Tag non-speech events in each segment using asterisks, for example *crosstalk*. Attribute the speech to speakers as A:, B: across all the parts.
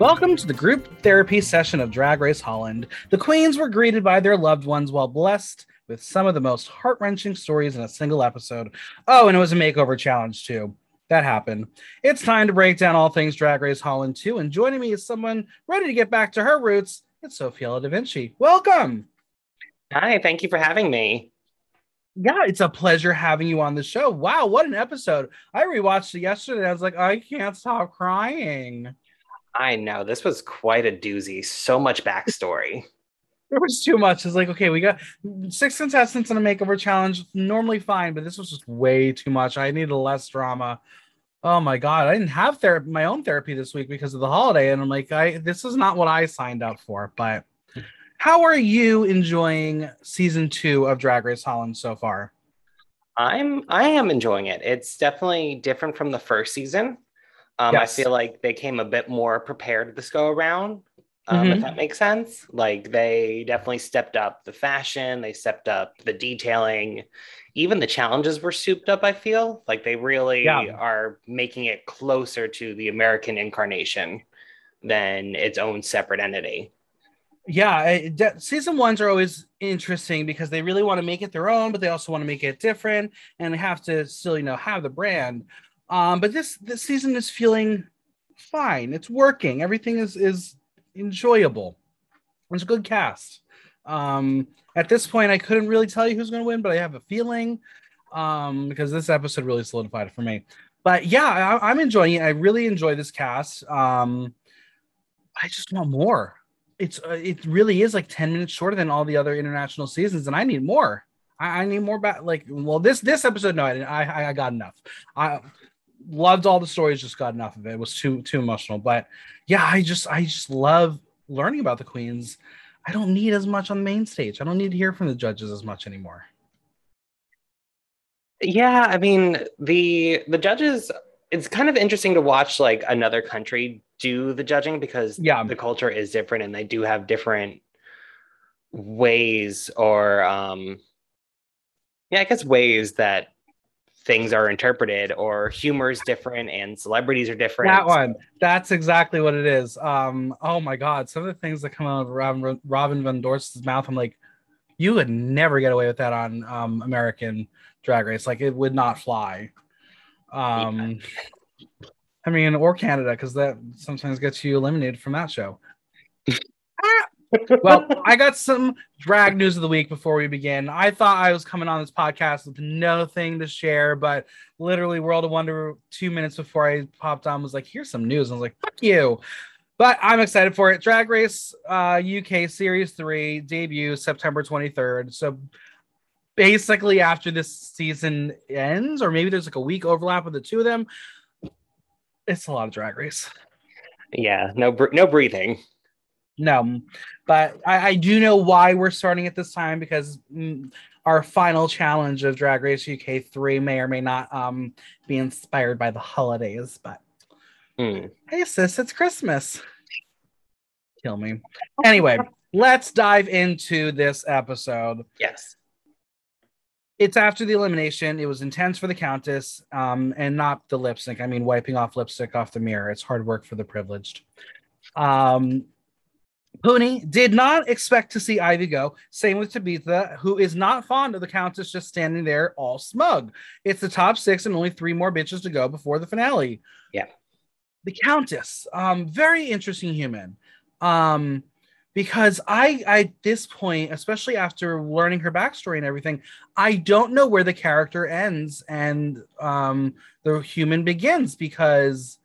A: Welcome to the group therapy session of Drag Race Holland. The queens were greeted by their loved ones while blessed with some of the most heart wrenching stories in a single episode. Oh, and it was a makeover challenge too. That happened. It's time to break down all things Drag Race Holland 2. And joining me is someone ready to get back to her roots. It's Sophiella Da Vinci. Welcome.
B: Hi, thank you for having me.
A: Yeah, it's a pleasure having you on the show. Wow, what an episode. I rewatched it yesterday. I was like, I can't stop crying.
B: I know this was quite a doozy. So much backstory. *laughs*
A: there was too much. It's like, okay, we got six contestants in a makeover challenge. Normally fine, but this was just way too much. I needed less drama. Oh my god, I didn't have therapy, my own therapy this week because of the holiday, and I'm like, I this is not what I signed up for. But how are you enjoying season two of Drag Race Holland so far?
B: I'm I am enjoying it. It's definitely different from the first season. Um, yes. I feel like they came a bit more prepared this go around, um, mm-hmm. if that makes sense. Like they definitely stepped up the fashion, they stepped up the detailing, even the challenges were souped up. I feel like they really yeah. are making it closer to the American incarnation than its own separate entity.
A: Yeah, season ones are always interesting because they really want to make it their own, but they also want to make it different, and they have to still, you know, have the brand. Um, but this this season is feeling fine. It's working. Everything is is enjoyable. It's a good cast. Um, at this point, I couldn't really tell you who's going to win, but I have a feeling um, because this episode really solidified it for me. But yeah, I, am enjoying it. I really enjoy this cast. Um, I just want more. It's uh, it really is like 10 minutes shorter than all the other international seasons, and I need more. I, I need more back. Like, well, this this episode, no, I I, I got enough. I loved all the stories just got enough of it. it was too too emotional. But yeah i just i just love learning about the queens. I don't need as much on the main stage. I don't need to hear from the judges as much anymore.
B: Yeah i mean the the judges it's kind of interesting to watch like another country do the judging because yeah. the culture is different and they do have different ways or um yeah i guess ways that things are interpreted or humor is different and celebrities are different.
A: That one. That's exactly what it is. Um, oh my god, some of the things that come out of Robin, Robin Van Dorst's mouth, I'm like, you would never get away with that on um, American Drag Race. Like it would not fly. Um, yeah. I mean, or Canada, because that sometimes gets you eliminated from that show *laughs* well, I got some drag news of the week before we begin. I thought I was coming on this podcast with nothing to share, but literally, World of Wonder, two minutes before I popped on, was like, here's some news. I was like, fuck you. But I'm excited for it. Drag Race uh, UK Series 3 debut September 23rd. So basically, after this season ends, or maybe there's like a week overlap with the two of them, it's a lot of Drag Race.
B: Yeah, no, no breathing.
A: No, but I, I, do know why we're starting at this time because mm, our final challenge of Drag Race UK 3 may or may not um, be inspired by the holidays. But mm. hey, sis, it's Christmas. Kill me. Anyway, let's dive into this episode.
B: Yes.
A: It's after the elimination. It was intense for the Countess um, and not the lip sync. I mean, wiping off lipstick off the mirror. It's hard work for the privileged. Um, Puny did not expect to see Ivy go. Same with Tabitha, who is not fond of the Countess just standing there all smug. It's the top six and only three more bitches to go before the finale.
B: Yeah.
A: The Countess, um, very interesting human. Um, because I, I at this point, especially after learning her backstory and everything, I don't know where the character ends and um, the human begins because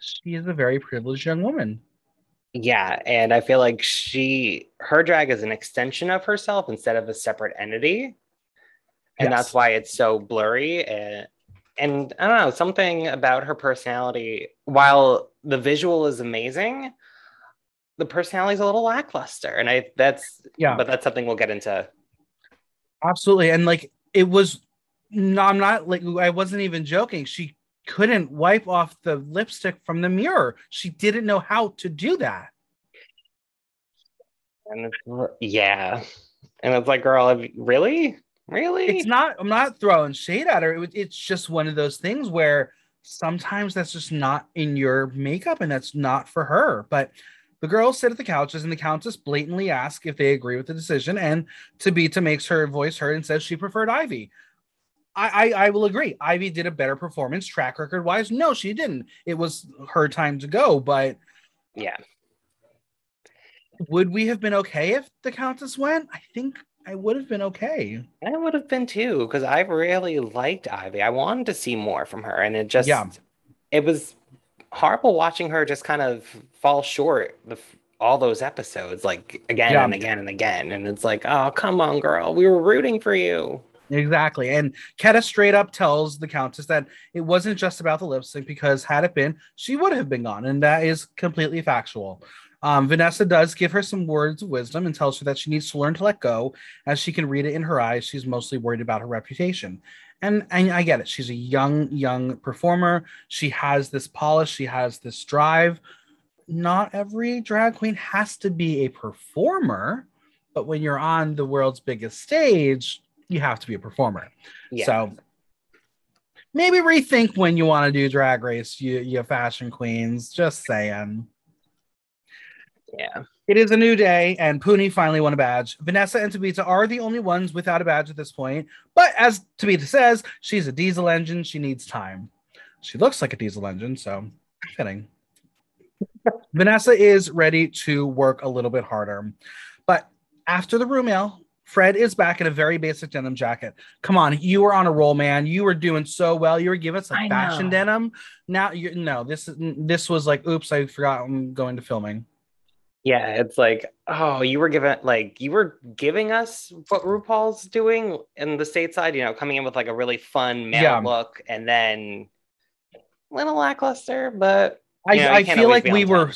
A: she is a very privileged young woman.
B: Yeah, and I feel like she her drag is an extension of herself instead of a separate entity. and yes. that's why it's so blurry and and I don't know something about her personality. While the visual is amazing, the personality is a little lackluster, and I that's yeah. But that's something we'll get into.
A: Absolutely, and like it was. No, I'm not like I wasn't even joking. She couldn't wipe off the lipstick from the mirror. She didn't know how to do that.
B: And yeah, and it's like, girl, really? Really?
A: It's not. I'm not throwing shade at her. It, it's just one of those things where sometimes that's just not in your makeup, and that's not for her. But the girls sit at the couches, and the countess blatantly asks if they agree with the decision. And Tabitha makes her voice heard and says she preferred Ivy. I, I, I will agree. Ivy did a better performance track record wise. No, she didn't. It was her time to go. But
B: yeah,
A: would we have been okay if the Countess went? I think I would have been okay.
B: I would have been too, because I really liked Ivy. I wanted to see more from her, and it just yeah. it was horrible watching her just kind of fall short of all those episodes, like again yeah. and again and again. And it's like, oh come on, girl, we were rooting for you.
A: Exactly. And Keta straight up tells the Countess that it wasn't just about the lip sync because had it been, she would have been gone. And that is completely factual. Um, Vanessa does give her some words of wisdom and tells her that she needs to learn to let go, as she can read it in her eyes. She's mostly worried about her reputation. And, and I get it. She's a young, young performer. She has this polish, she has this drive. Not every drag queen has to be a performer, but when you're on the world's biggest stage, you have to be a performer. Yeah. So maybe rethink when you want to do drag race, you, you fashion queens. Just saying.
B: Yeah.
A: It is a new day, and Puny finally won a badge. Vanessa and Tabitha are the only ones without a badge at this point. But as Tabitha says, she's a diesel engine. She needs time. She looks like a diesel engine, so fitting. *laughs* Vanessa is ready to work a little bit harder. But after the room ale, Fred is back in a very basic denim jacket. Come on, you were on a roll, man. You were doing so well. You were giving us a fashion denim. Now you no, this is this was like, oops, I forgot I'm going to filming.
B: Yeah, it's like, oh, you were giving like you were giving us what RuPaul's doing in the stateside, you know, coming in with like a really fun male yeah. look and then a little lackluster, but
A: I, know, I feel like we were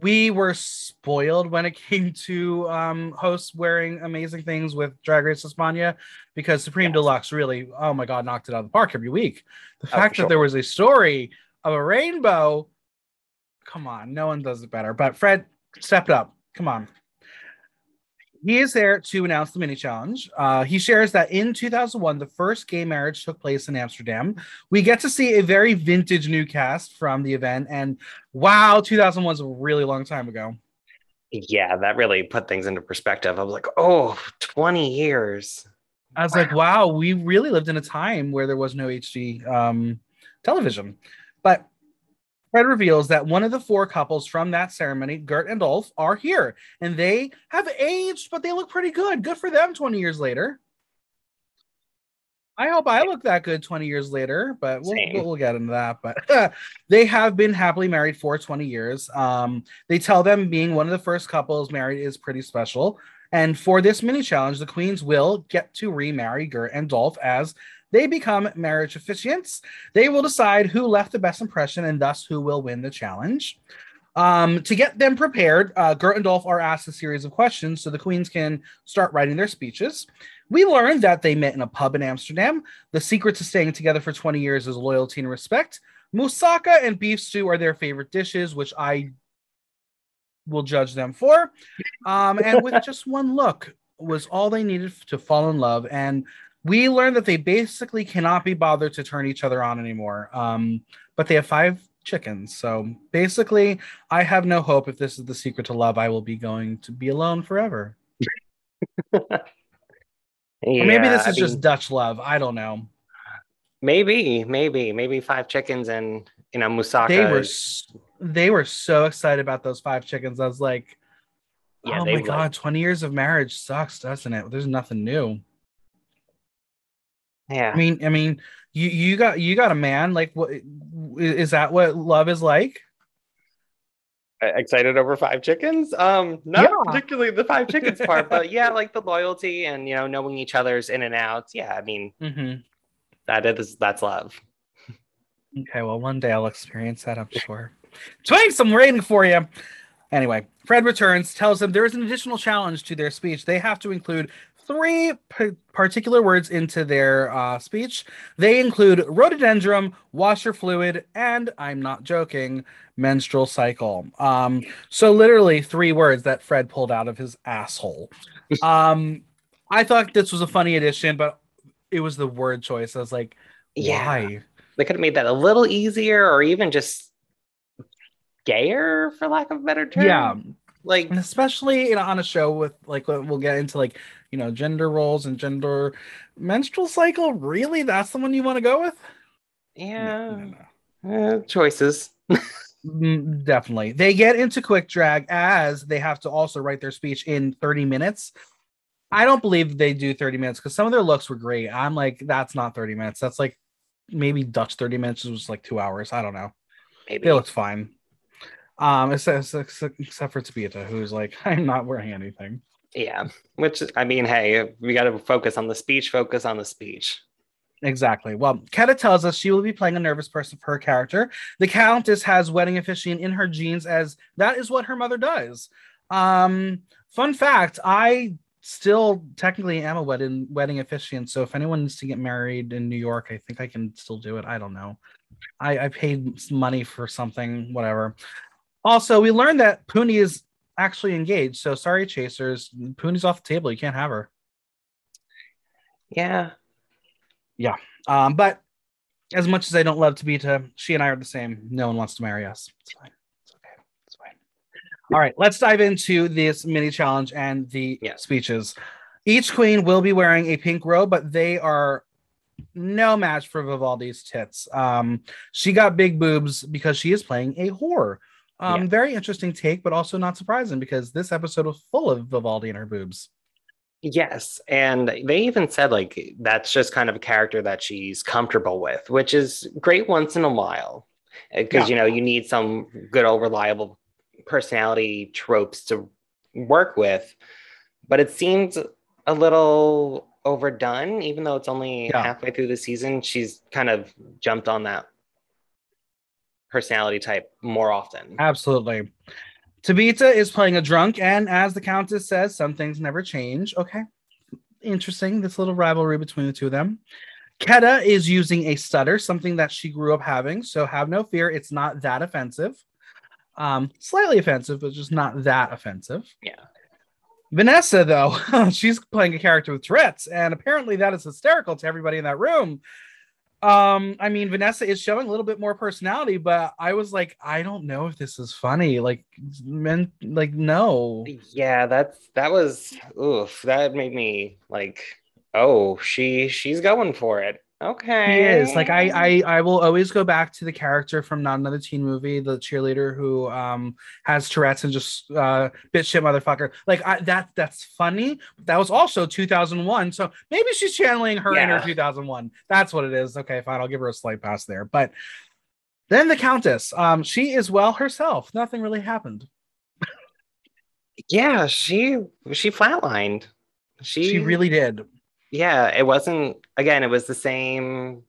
A: we were spoiled when it came to um, hosts wearing amazing things with Drag Race España because Supreme yes. Deluxe really, oh my god, knocked it out of the park every week. The oh, fact that sure. there was a story of a rainbow, come on, no one does it better. But Fred, Step it up. Come on. He is there to announce the mini challenge. Uh, he shares that in 2001, the first gay marriage took place in Amsterdam. We get to see a very vintage new cast from the event, and wow, 2001 is a really long time ago.
B: Yeah, that really put things into perspective. I was like, oh, 20 years.
A: I was wow. like, wow, we really lived in a time where there was no HD um, television. But Fred reveals that one of the four couples from that ceremony, Gert and Dolph, are here, and they have aged, but they look pretty good. Good for them 20 years later. I hope I look that good 20 years later, but we'll, we'll get into that. But *laughs* they have been happily married for 20 years. Um, they tell them being one of the first couples married is pretty special. And for this mini challenge, the queens will get to remarry Gert and Dolph as they become marriage officiants. They will decide who left the best impression and thus who will win the challenge. Um, to get them prepared, uh, Gert and Dolph are asked a series of questions so the queens can start writing their speeches. We learned that they met in a pub in Amsterdam. The secret to staying together for 20 years is loyalty and respect. Moussaka and beef stew are their favorite dishes, which I will judge them for. Um, and with *laughs* just one look was all they needed to fall in love. And we learned that they basically cannot be bothered to turn each other on anymore. Um, but they have five chickens. So basically, I have no hope. If this is the secret to love, I will be going to be alone forever. yeah, *laughs* or maybe this is I just mean, Dutch love. I don't know.
B: Maybe, maybe, maybe five chickens and you know Moussaka.
A: They were they were so excited about those five chickens. I was like, yeah, oh my god, twenty years of marriage sucks, doesn't it? There's nothing new.
B: Yeah.
A: I mean, I mean, you you got you got a man like what is that what love is like?
B: excited over five chickens. Um, not yeah. particularly the five chickens part, *laughs* but yeah, like the loyalty and you know knowing each other's in and outs. Yeah, I mean, mm-hmm. that is that's love.
A: Okay, well, one day I'll experience that. I'm sure. Twinks, I'm waiting for you. Anyway, Fred returns, tells them there is an additional challenge to their speech. They have to include three p- particular words into their uh, speech. They include rhododendron, washer fluid, and I'm not joking, menstrual cycle. Um, so literally three words that Fred pulled out of his asshole. *laughs* Um, I thought this was a funny addition, but it was the word choice. I was like, why? Yeah.
B: They could have made that a little easier, or even just gayer, for lack of a better term.
A: Yeah, like especially you know, on a show with like we'll get into like you know gender roles and gender menstrual cycle. Really, that's the one you want to go with?
B: Yeah, uh, choices. *laughs*
A: Mm, definitely, they get into quick drag as they have to also write their speech in 30 minutes. I don't believe they do 30 minutes because some of their looks were great. I'm like, that's not 30 minutes. That's like maybe Dutch 30 minutes was like two hours. I don't know. Maybe it looks fine. Um, except, except for Tabitha, who's like, *laughs* I'm not wearing anything.
B: Yeah, which I mean, hey, we got to focus on the speech. Focus on the speech.
A: Exactly. Well, Keta tells us she will be playing a nervous person for her character. The Countess has wedding officiant in her genes, as that is what her mother does. Um, fun fact: I still technically am a wedding wedding officiant. So if anyone needs to get married in New York, I think I can still do it. I don't know. I, I paid money for something, whatever. Also, we learned that Puny is actually engaged. So sorry, chasers. Puny's off the table. You can't have her.
B: Yeah.
A: Yeah. Um, but as much as I don't love Tabitha, she and I are the same. No one wants to marry us. It's fine. It's okay. It's fine. All right, let's dive into this mini challenge and the yeah. speeches. Each queen will be wearing a pink robe, but they are no match for Vivaldi's tits. Um, she got big boobs because she is playing a whore. Um, yeah. Very interesting take, but also not surprising because this episode was full of Vivaldi and her boobs.
B: Yes, and they even said like that's just kind of a character that she's comfortable with, which is great once in a while, because yeah. you know you need some good old reliable personality tropes to work with. But it seems a little overdone, even though it's only yeah. halfway through the season. She's kind of jumped on that personality type more often.
A: Absolutely. Tabitha is playing a drunk, and as the Countess says, some things never change. Okay. Interesting. This little rivalry between the two of them. Ketta is using a stutter, something that she grew up having. So have no fear, it's not that offensive. Um, slightly offensive, but just not that offensive.
B: Yeah.
A: Vanessa, though, *laughs* she's playing a character with Tourette's, and apparently that is hysterical to everybody in that room. Um, I mean, Vanessa is showing a little bit more personality, but I was like, I don't know if this is funny. Like, men, like, no.
B: Yeah, that's that was oof. That made me like, oh, she she's going for it. Okay.
A: He is. Like I I I will always go back to the character from not another teen movie, the cheerleader who um has Tourette's and just uh bitch shit motherfucker. Like I, that that's funny. That was also 2001. So maybe she's channeling her yeah. inner 2001. That's what it is. Okay, fine. I'll give her a slight pass there. But then the Countess, um, she is well herself. Nothing really happened.
B: yeah, she she flatlined. She,
A: she really did
B: yeah, it wasn't again, it was the same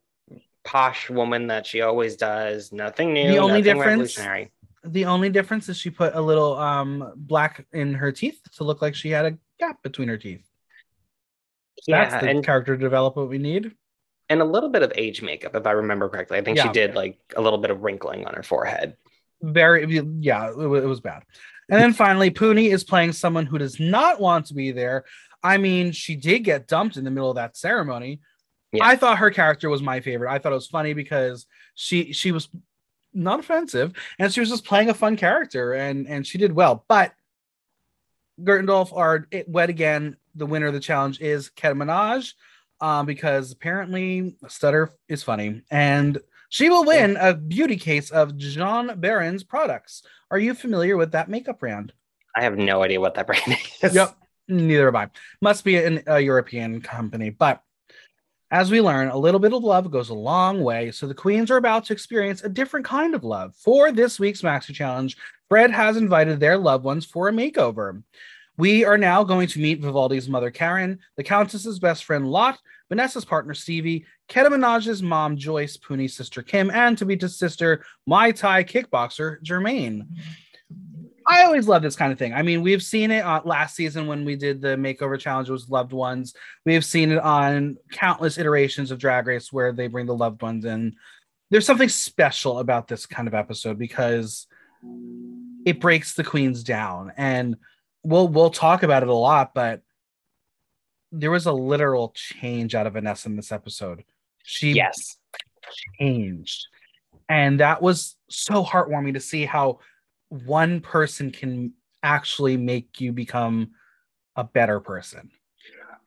B: posh woman that she always does. Nothing new. The only difference
A: the only difference is she put a little um black in her teeth to look like she had a gap between her teeth. Yeah, That's the and, character development we need.
B: And a little bit of age makeup, if I remember correctly. I think yeah. she did like a little bit of wrinkling on her forehead.
A: Very, yeah, it, was bad. And then *laughs* finally, Puny is playing someone who does not want to be there, I mean, she did get dumped in the middle of that ceremony. Yeah. I thought her character was my favorite. I thought it was funny because she she was not offensive and she was just playing a fun character and and she did well. But Gert and Dolph are it wet again. The winner of the challenge is Keta Minaj, um, because apparently Stutter is funny and she will win a beauty case of Jean Baron's products. Are you familiar with that makeup brand?
B: I have no idea what that brand
A: is. Yep. Neither have I. Must be an, a European company. But As we learn, a little bit of love goes a long way, so the queens are about to experience a different kind of love. For this week's Maxi Challenge, Fred has invited their loved ones for a makeover. We are now going to meet Vivaldi's mother, Karen, the Countess's best friend, Lot, Vanessa's partner, Stevie, Keta Minaj's mom, Joyce, Puny's sister, Kim, and Tabitha's sister, Muay Thai kickboxer, Jermaine. I always love this kind of thing. I mean, we've seen it on last season when we did the makeover challenge with loved ones. We've seen it on countless iterations of Drag Race where they bring the loved ones in. There's something special about this kind of episode because it breaks the queens down, and we'll we'll talk about it a lot. But there was a literal change out of Vanessa in this episode. She
B: yes
A: changed, and that was so heartwarming to see how one person can actually make you become a better person.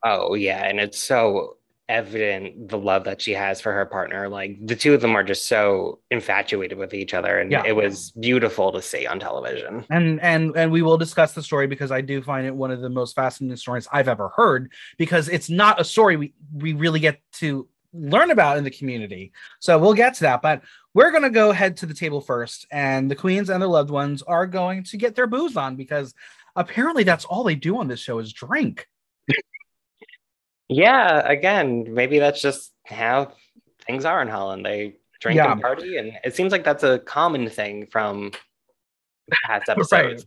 B: Oh yeah, and it's so evident the love that she has for her partner. Like the two of them are just so infatuated with each other, and yeah. it was beautiful to see on television.
A: And and and we will discuss the story because I do find it one of the most fascinating stories I've ever heard because it's not a story we we really get to learn about in the community. So we'll get to that, but we're going to go head to the table first, and the queens and their loved ones are going to get their booze on because apparently that's all they do on this show is drink.
B: yeah, again, maybe that's just how things are in Holland. They drink yeah. and party, and it seems like that's a common thing from past *laughs* episodes. Right.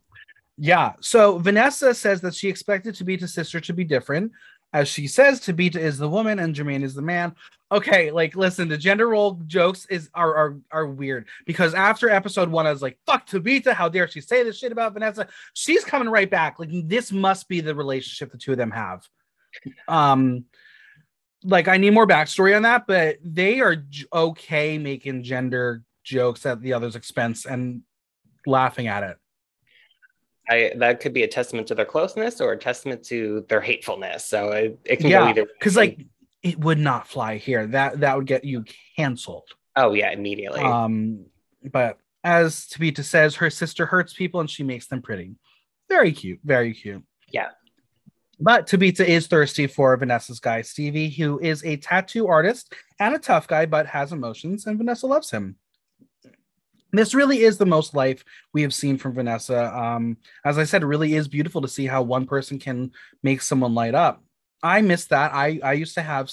A: Yeah. So Vanessa says that she expected to be to sister to be different, as she says, Tabitha is the woman and Jermaine is the man. Okay, like listen, the gender role jokes is are are, are weird because after episode one, I was like, fuck Tabitha, how dare she say this shit about Vanessa? She's coming right back. Like this must be the relationship the two of them have. Um like I need more backstory on that, but they are j- okay making gender jokes at the other's expense and laughing at it.
B: I, that could be a testament to their closeness or a testament to their hatefulness. So it, it can
A: yeah,
B: go either.
A: Because like it would not fly here. That that would get you canceled.
B: Oh yeah, immediately.
A: Um, but as Tabitha says, her sister hurts people and she makes them pretty. Very cute. Very cute.
B: Yeah.
A: But Tabitha is thirsty for Vanessa's guy, Stevie, who is a tattoo artist and a tough guy, but has emotions, and Vanessa loves him this really is the most life we have seen from Vanessa. Um, as I said, it really is beautiful to see how one person can make someone light up. I miss that. I I used to have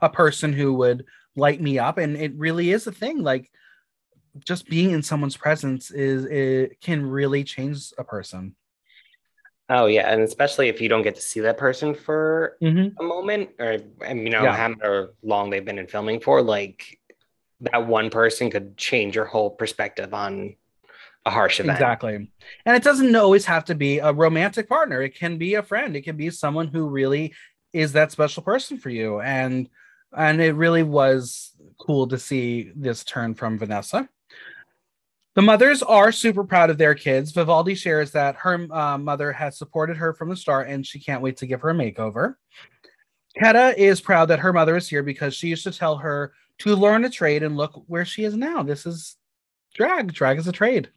A: a person who would light me up, and it really is a thing. Like just being in someone's presence is it can really change a person.
B: Oh yeah, and especially if you don't get to see that person for mm-hmm. a moment, or you know, yeah. however long they've been in filming for, like that one person could change your whole perspective on a harsh event.
A: Exactly. And it doesn't always have to be a romantic partner. It can be a friend. It can be someone who really is that special person for you. And and it really was cool to see this turn from Vanessa. The mothers are super proud of their kids. Vivaldi shares that her uh, mother has supported her from the start and she can't wait to give her a makeover. Keta is proud that her mother is here because she used to tell her to learn a trade and look where she is now. This is drag. Drag is a trade.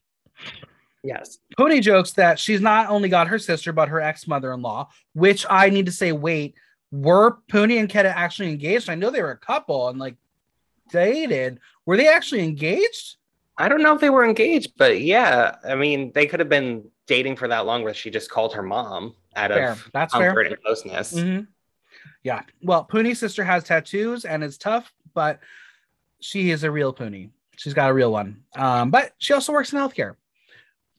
B: Yes.
A: Puny jokes that she's not only got her sister, but her ex mother in law, which I need to say, wait, were Puny and Keta actually engaged? I know they were a couple and like dated. Were they actually engaged?
B: I don't know if they were engaged, but yeah, I mean, they could have been dating for that long where she just called her mom out fair. of
A: That's comfort fair.
B: and closeness.
A: Mm-hmm. Yeah. Well, Puny's sister has tattoos and is tough, but she is a real Puny. She's got a real one. Um, but she also works in healthcare.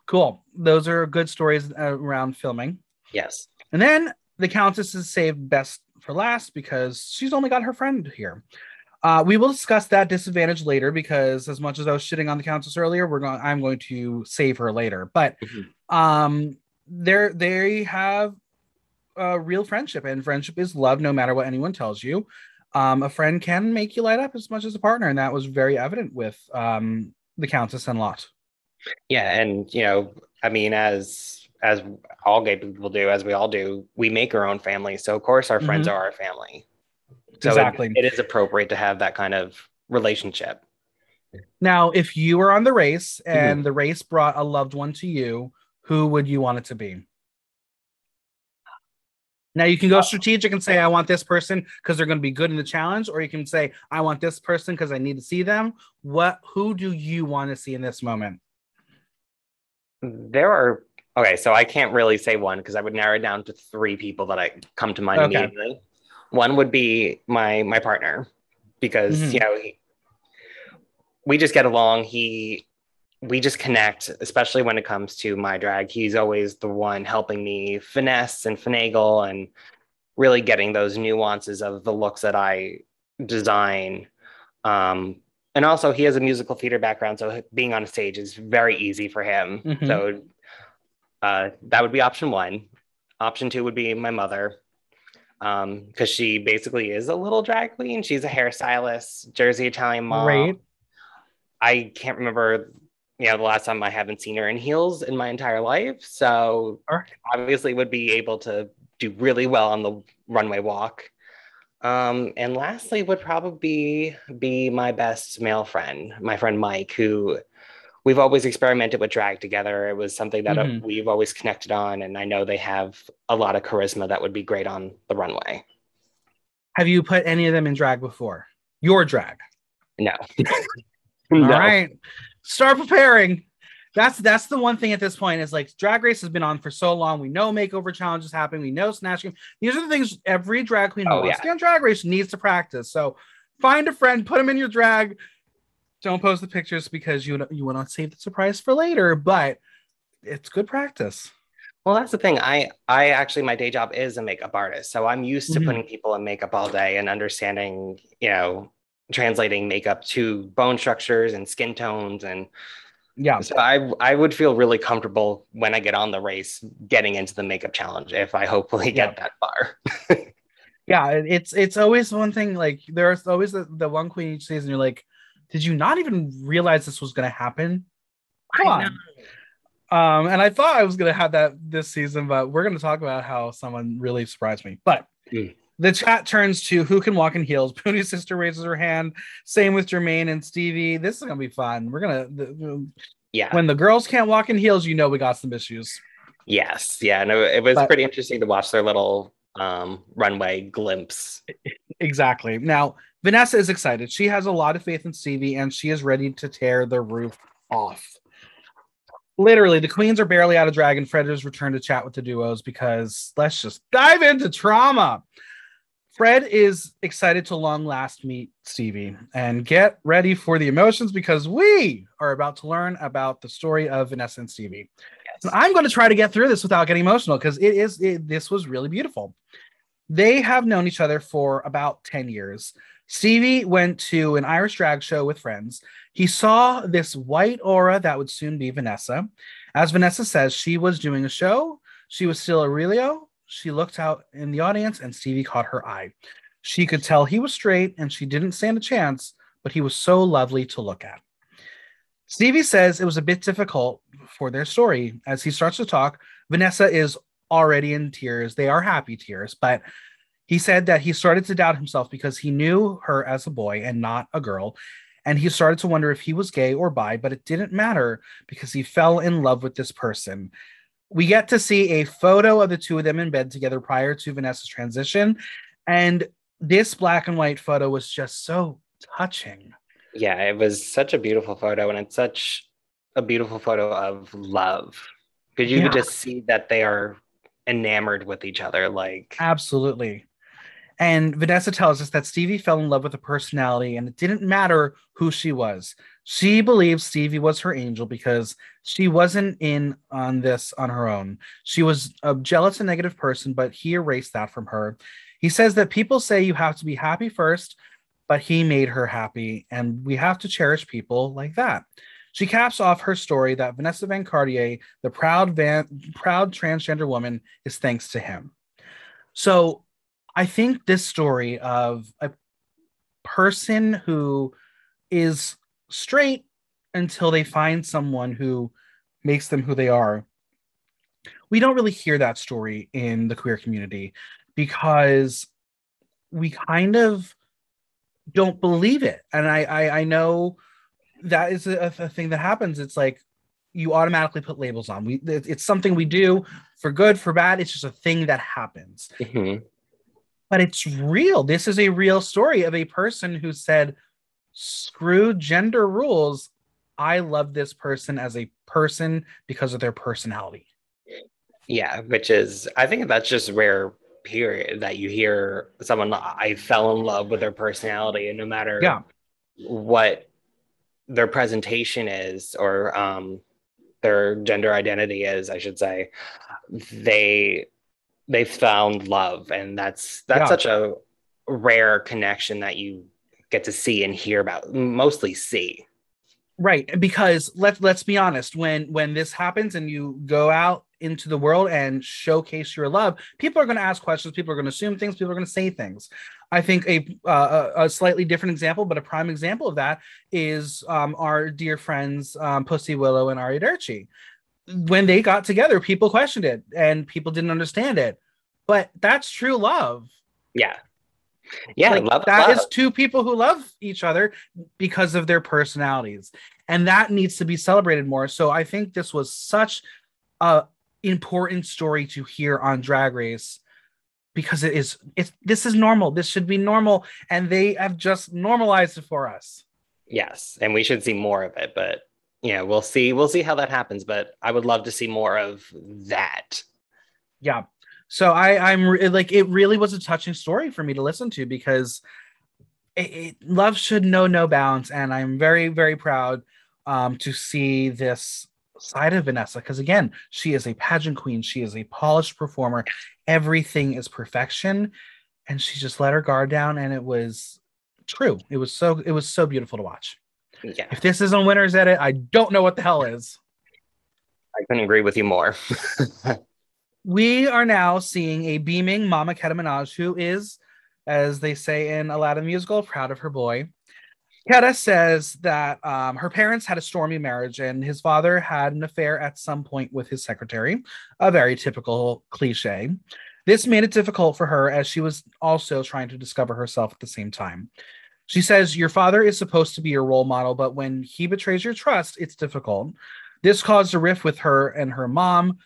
A: Cool. Those are good stories around filming.
B: Yes.
A: And then the Countess is saved best for last because she's only got her friend here. Uh, we will discuss that disadvantage later because as much as I was shitting on the Countess earlier, we're going. I'm going to save her later. But mm-hmm. um, there they have a real friendship, and friendship is love, no matter what anyone tells you um, a friend can make you light up as much as a partner, and that was very evident with um, the Countess and Lot.
B: Yeah, and you know, I mean, as as all gay people do, as we all do, we make our own family. So of course, our mm-hmm. friends are our family. So exactly, it, it is appropriate to have that kind of relationship.
A: Now, if you were on the race and mm-hmm. the race brought a loved one to you, who would you want it to be? Now you can go strategic and say, I want this person because they're going to be good in the challenge, or you can say, I want this person because I need to see them. What who do you want to see in this moment?
B: There are okay, so I can't really say one because I would narrow it down to three people that I come to mind okay. immediately. One would be my my partner because mm-hmm. you know he, we just get along. He we just connect, especially when it comes to my drag. He's always the one helping me finesse and finagle and really getting those nuances of the looks that I design. Um, and also, he has a musical theater background, so being on a stage is very easy for him. Mm-hmm. So uh, that would be option one. Option two would be my mother, because um, she basically is a little drag queen. She's a hairstylist, Jersey Italian mom. Right. I can't remember you know, the last time I haven't seen her in heels in my entire life. So obviously would be able to do really well on the runway walk. Um, and lastly would probably be, be my best male friend, my friend Mike, who we've always experimented with drag together. It was something that uh, mm-hmm. we've always connected on. And I know they have a lot of charisma that would be great on the runway.
A: Have you put any of them in drag before? Your drag?
B: No. *laughs* *laughs*
A: no. All right start preparing. That's that's the one thing at this point is like drag race has been on for so long. We know makeover challenges happen. We know snatch game. These are the things every drag queen oh, yeah. on drag race needs to practice. So find a friend, put them in your drag. Don't post the pictures because you you want to save the surprise for later, but it's good practice.
B: Well, that's the thing. I I actually my day job is a makeup artist, so I'm used to mm-hmm. putting people in makeup all day and understanding, you know, translating makeup to bone structures and skin tones and yeah so i i would feel really comfortable when i get on the race getting into the makeup challenge if i hopefully get yeah. that far *laughs*
A: yeah it's it's always one thing like there's always the, the one queen each season you're like did you not even realize this was going to happen Come on. um and i thought i was going to have that this season but we're going to talk about how someone really surprised me but mm. The chat turns to who can walk in heels. *laughs* Puny's sister raises her hand. Same with Jermaine and Stevie. This is gonna be fun. We're gonna, the, yeah. When the girls can't walk in heels, you know we got some issues.
B: Yes, yeah. No, it was but, pretty interesting to watch their little um, runway glimpse. *laughs*
A: Exactly. Now Vanessa is excited. She has a lot of faith in Stevie, and she is ready to tear the roof off. Literally, the queens are barely out of drag, and Fred has returned to chat with the duos because let's just dive into trauma. Fred is excited to long last meet Stevie and get ready for the emotions because we are about to learn about the story of Vanessa and Stevie. Yes. I'm going to try to get through this without getting emotional because it is it, this was really beautiful. They have known each other for about 10 years. Stevie went to an Irish drag show with friends. He saw this white aura that would soon be Vanessa. As Vanessa says, she was doing a show. She was still Aurelio, she looked out in the audience and Stevie caught her eye. She could tell he was straight and she didn't stand a chance, but he was so lovely to look at. Stevie says it was a bit difficult for their story. As he starts to talk, Vanessa is already in tears. They are happy tears, but he said that he started to doubt himself because he knew her as a boy and not a girl. And he started to wonder if he was gay or bi, but it didn't matter because he fell in love with this person we get to see a photo of the two of them in bed together prior to Vanessa's transition. And this black and white photo was just so touching.
B: Yeah, it was such a beautiful photo, and it's such a beautiful photo of love because you yeah. could just see that they are enamored with each other. Like,
A: absolutely. And Vanessa tells us that Stevie fell in love with a personality, and it didn't matter who she was. She believes Stevie was her angel because she wasn't in on this on her own. She was a jealous and negative person, but he erased that from her. He says that people say you have to be happy first, but he made her happy, and we have to cherish people like that. She caps off her story that Vanessa Van Cartier, the proud van, proud transgender woman, is thanks to him. So I think this story of a person who is straight until they find someone who makes them who they are. We don't really hear that story in the queer community because we kind of don't believe it. And I I, I know that is a, a thing that happens. It's like you automatically put labels on. We it's something we do for good, for bad. It's just a thing that happens. Mm-hmm. But it's real. This is a real story of a person who said, "Screw gender rules. I love this person as a person because of their personality."
B: Yeah, which is I think that's just rare period that you hear someone I fell in love with their personality and no matter
A: yeah.
B: what their presentation is or um their gender identity is, I should say, they they found love, and that's that's yeah. such a rare connection that you get to see and hear about, mostly see.
A: Right, because let's let's be honest, when when this happens and you go out into the world and showcase your love, people are going to ask questions, people are going to assume things, people are going to say things. I think a, uh, a slightly different example, but a prime example of that is um, our dear friends um, Pussy Willow and Arrivederci. When they got together, people questioned it and people didn't understand it. But that's true love.
B: Yeah. Yeah,
A: like, love, that love. is two people who love each other because of their personalities. And that needs to be celebrated more. So I think this was such a important story to hear on Drag Race because it is it's this is normal this should be normal and they have just normalized it for us
B: yes and we should see more of it but yeah we'll see we'll see how that happens but i would love to see more of that
A: yeah so i i'm re- like it really was a touching story for me to listen to because it, it, love should know no bounds and i'm very very proud um to see this side of Vanessa because again, she is a pageant queen, she is a polished performer. Everything is perfection, and she just let her guard down, and it was true. It was so it was so beautiful to watch.
B: Yeah.
A: If this isn't winner's edit, I don't know what the hell is.
B: I couldn't agree with you more. *laughs*
A: we are now seeing a beaming Mama Keta Minaj, who is, as they say in Aladdin musical, proud of her boy. Keta says that um, her parents had a stormy marriage and his father had an affair at some point with his secretary, a very typical cliche. This made it difficult for her as she was also trying to discover herself at the same time. She says, Your father is supposed to be your role model, but when he betrays your trust, it's difficult. This caused a rift with her and her mom.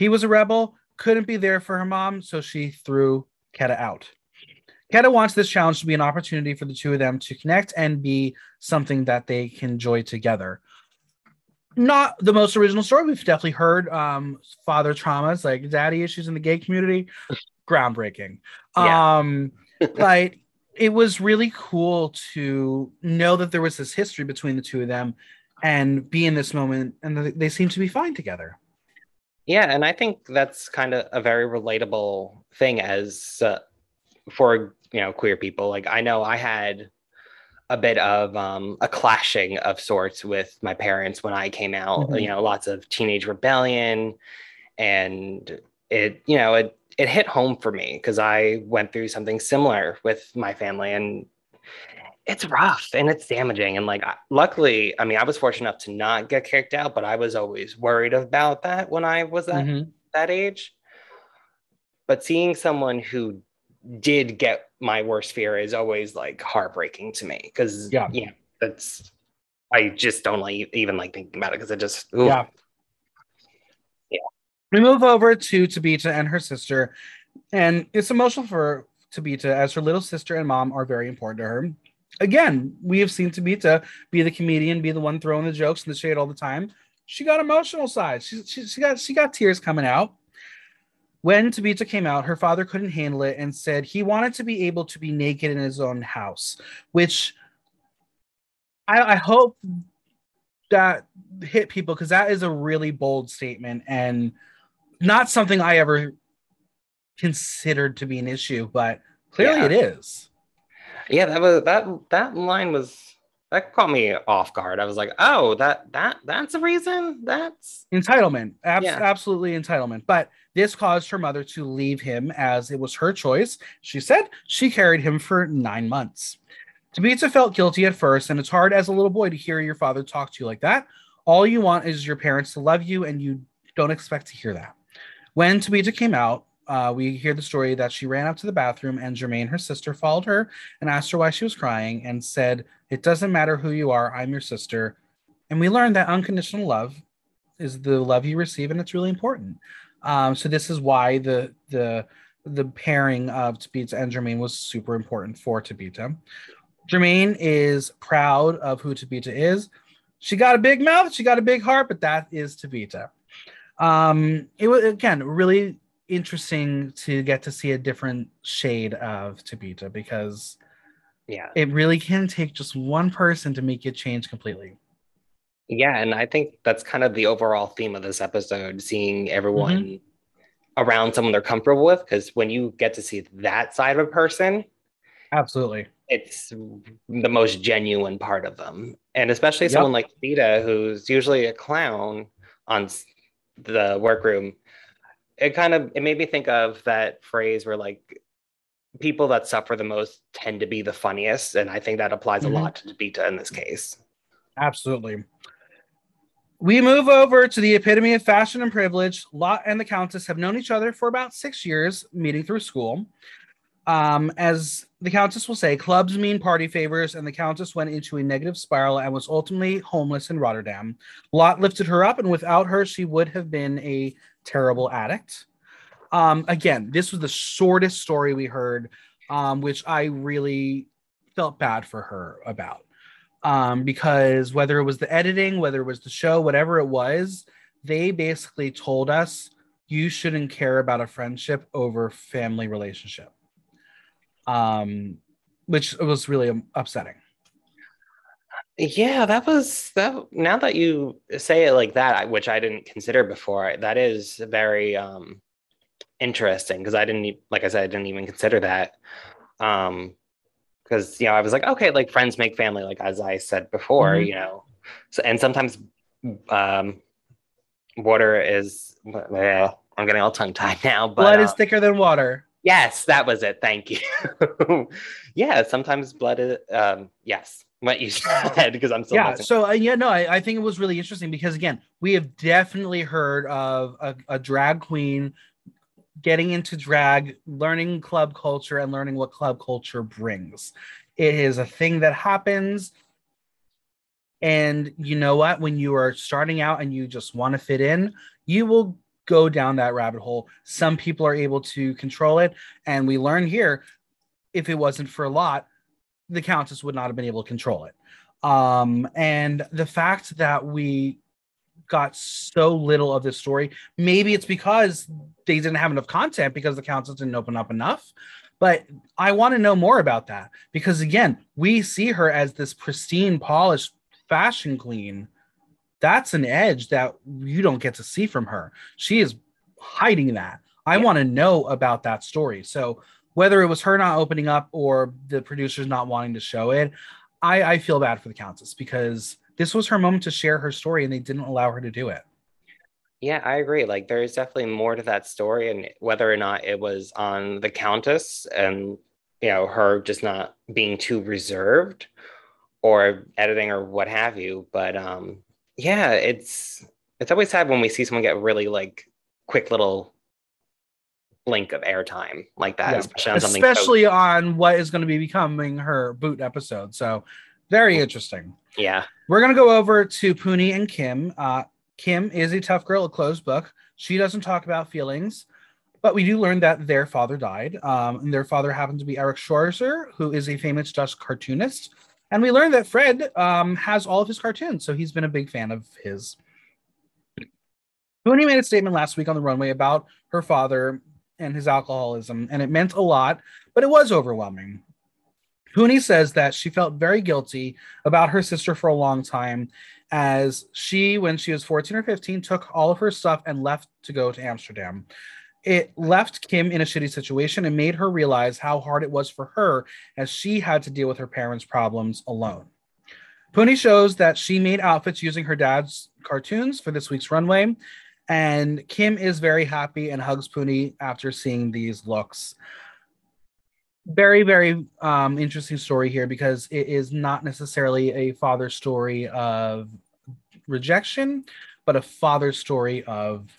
A: He was a rebel, couldn't be there for her mom, so she threw Keta out. Keta wants this challenge to be an opportunity for the two of them to connect and be something that they can enjoy together. Not the most original story. We've definitely heard um, father traumas, like daddy issues in the gay community. Groundbreaking. Yeah. Um, like it was really cool to know that there was this history between the two of them and be in this moment and they seem to be fine together.
B: Yeah, and I think that's kind of a very relatable thing as uh, for you know queer people like i know i had a bit of um, a clashing of sorts with my parents when i came out mm-hmm. you know lots of teenage rebellion and it you know it it hit home for me because i went through something similar with my family and it's rough and it's damaging and like luckily i mean i was fortunate enough to not get kicked out but i was always worried about that when i was that mm-hmm. that age but seeing someone who did get my worst fear is always like heartbreaking to me because yeah, you know, that's I just don't like even like thinking about it because it just
A: ooh. yeah yeah. We move over to Tabitha and her sister, and it's emotional for Tabitha as her little sister and mom are very important to her. Again, we have seen Tabitha be the comedian, be the one throwing the jokes and the shade all the time. She got emotional side. She, she, she got she got tears coming out. When Tabitha came out, her father couldn't handle it and said he wanted to be able to be naked in his own house, which I, I hope that hit people because that is a really bold statement and not something I ever considered to be an issue, but clearly yeah. it is.
B: Yeah, that was that that line was that caught me off guard. I was like, oh, that that that's a reason. That's
A: entitlement. Abs- yeah. Absolutely entitlement. But this caused her mother to leave him as it was her choice. She said she carried him for nine months. Tabitha felt guilty at first, and it's hard as a little boy to hear your father talk to you like that. All you want is your parents to love you, and you don't expect to hear that. When Tabitha came out, uh, we hear the story that she ran up to the bathroom and Jermaine, her sister, followed her and asked her why she was crying and said, It doesn't matter who you are, I'm your sister. And we learned that unconditional love is the love you receive, and it's really important. Um, so this is why the the the pairing of Tabitha and Jermaine was super important for Tabitha. Jermaine is proud of who Tabitha is. She got a big mouth, she got a big heart, but that is Tabitha. Um, it was again really interesting to get to see a different shade of Tabitha because
B: yeah,
A: it really can take just one person to make it change completely.
B: Yeah, and I think that's kind of the overall theme of this episode, seeing everyone mm-hmm. around someone they're comfortable with. Because when you get to see that side of a person,
A: absolutely,
B: it's the most genuine part of them. And especially yep. someone like Vita, who's usually a clown on the workroom, it kind of it made me think of that phrase where like people that suffer the most tend to be the funniest, and I think that applies mm-hmm. a lot to Vita in this case.
A: Absolutely. We move over to the epitome of fashion and privilege. Lot and the Countess have known each other for about six years, meeting through school. Um, as the Countess will say, clubs mean party favors, and the Countess went into a negative spiral and was ultimately homeless in Rotterdam. Lot lifted her up, and without her, she would have been a terrible addict. Um, again, this was the shortest story we heard, um, which I really felt bad for her about um, because whether it was the editing, whether it was the show, whatever it was, they basically told us you shouldn't care about a friendship over family relationship, um, which was really upsetting.
B: Yeah, that was that. Now that you say it like that, which I didn't consider before, that is very um, interesting because I didn't, like I said, I didn't even consider that. Um, because you know I was like, okay, like friends make family, like as I said before, mm-hmm. you know. So and sometimes um, water is. Eh, I'm getting all tongue tied *laughs* now. But
A: blood is uh, thicker than water.
B: Yes, that was it. Thank you. *laughs* yeah, sometimes blood is. Um, yes, what you *laughs* said because I'm so
A: yeah. So uh, yeah, no, I, I think it was really interesting because again, we have definitely heard of a, a drag queen getting into drag, learning club culture, and learning what club culture brings. It is a thing that happens. And you know what? When you are starting out and you just want to fit in, you will go down that rabbit hole. Some people are able to control it. And we learn here if it wasn't for a Lot, the Countess would not have been able to control it. Um, and the fact that we got so little of this story. Maybe it's because they didn't have enough content because the council didn't open up enough. But I want to know more about that because again, we see her as this pristine, polished fashion queen. That's an edge that you don't get to see from her. She is hiding that. I yeah. want to know about that story. So whether it was her not opening up or the producers not wanting to show it, I, I feel bad for the countess because this was her moment to share her story and they didn't allow her to do it.
B: Yeah, I agree. Like there's definitely more to that story and whether or not it was on the countess and you know her just not being too reserved or editing or what have you, but um yeah, it's it's always sad when we see someone get really like quick little blink of airtime like that,
A: yeah. especially, on, especially on what is going to be becoming her boot episode. So very interesting.
B: Yeah.
A: We're going to go over to Puny and Kim. Uh, Kim is a tough girl, a closed book. She doesn't talk about feelings, but we do learn that their father died. Um, and their father happened to be Eric Schlosser, who is a famous Dutch cartoonist. And we learned that Fred um, has all of his cartoons, so he's been a big fan of his. Puny made a statement last week on the runway about her father and his alcoholism, and it meant a lot, but it was overwhelming. Puny says that she felt very guilty about her sister for a long time, as she, when she was 14 or 15, took all of her stuff and left to go to Amsterdam. It left Kim in a shitty situation and made her realize how hard it was for her as she had to deal with her parents' problems alone. Puny shows that she made outfits using her dad's cartoons for this week's runway, and Kim is very happy and hugs Puny after seeing these looks. Very very um, interesting story here because it is not necessarily a father story of rejection but a father story of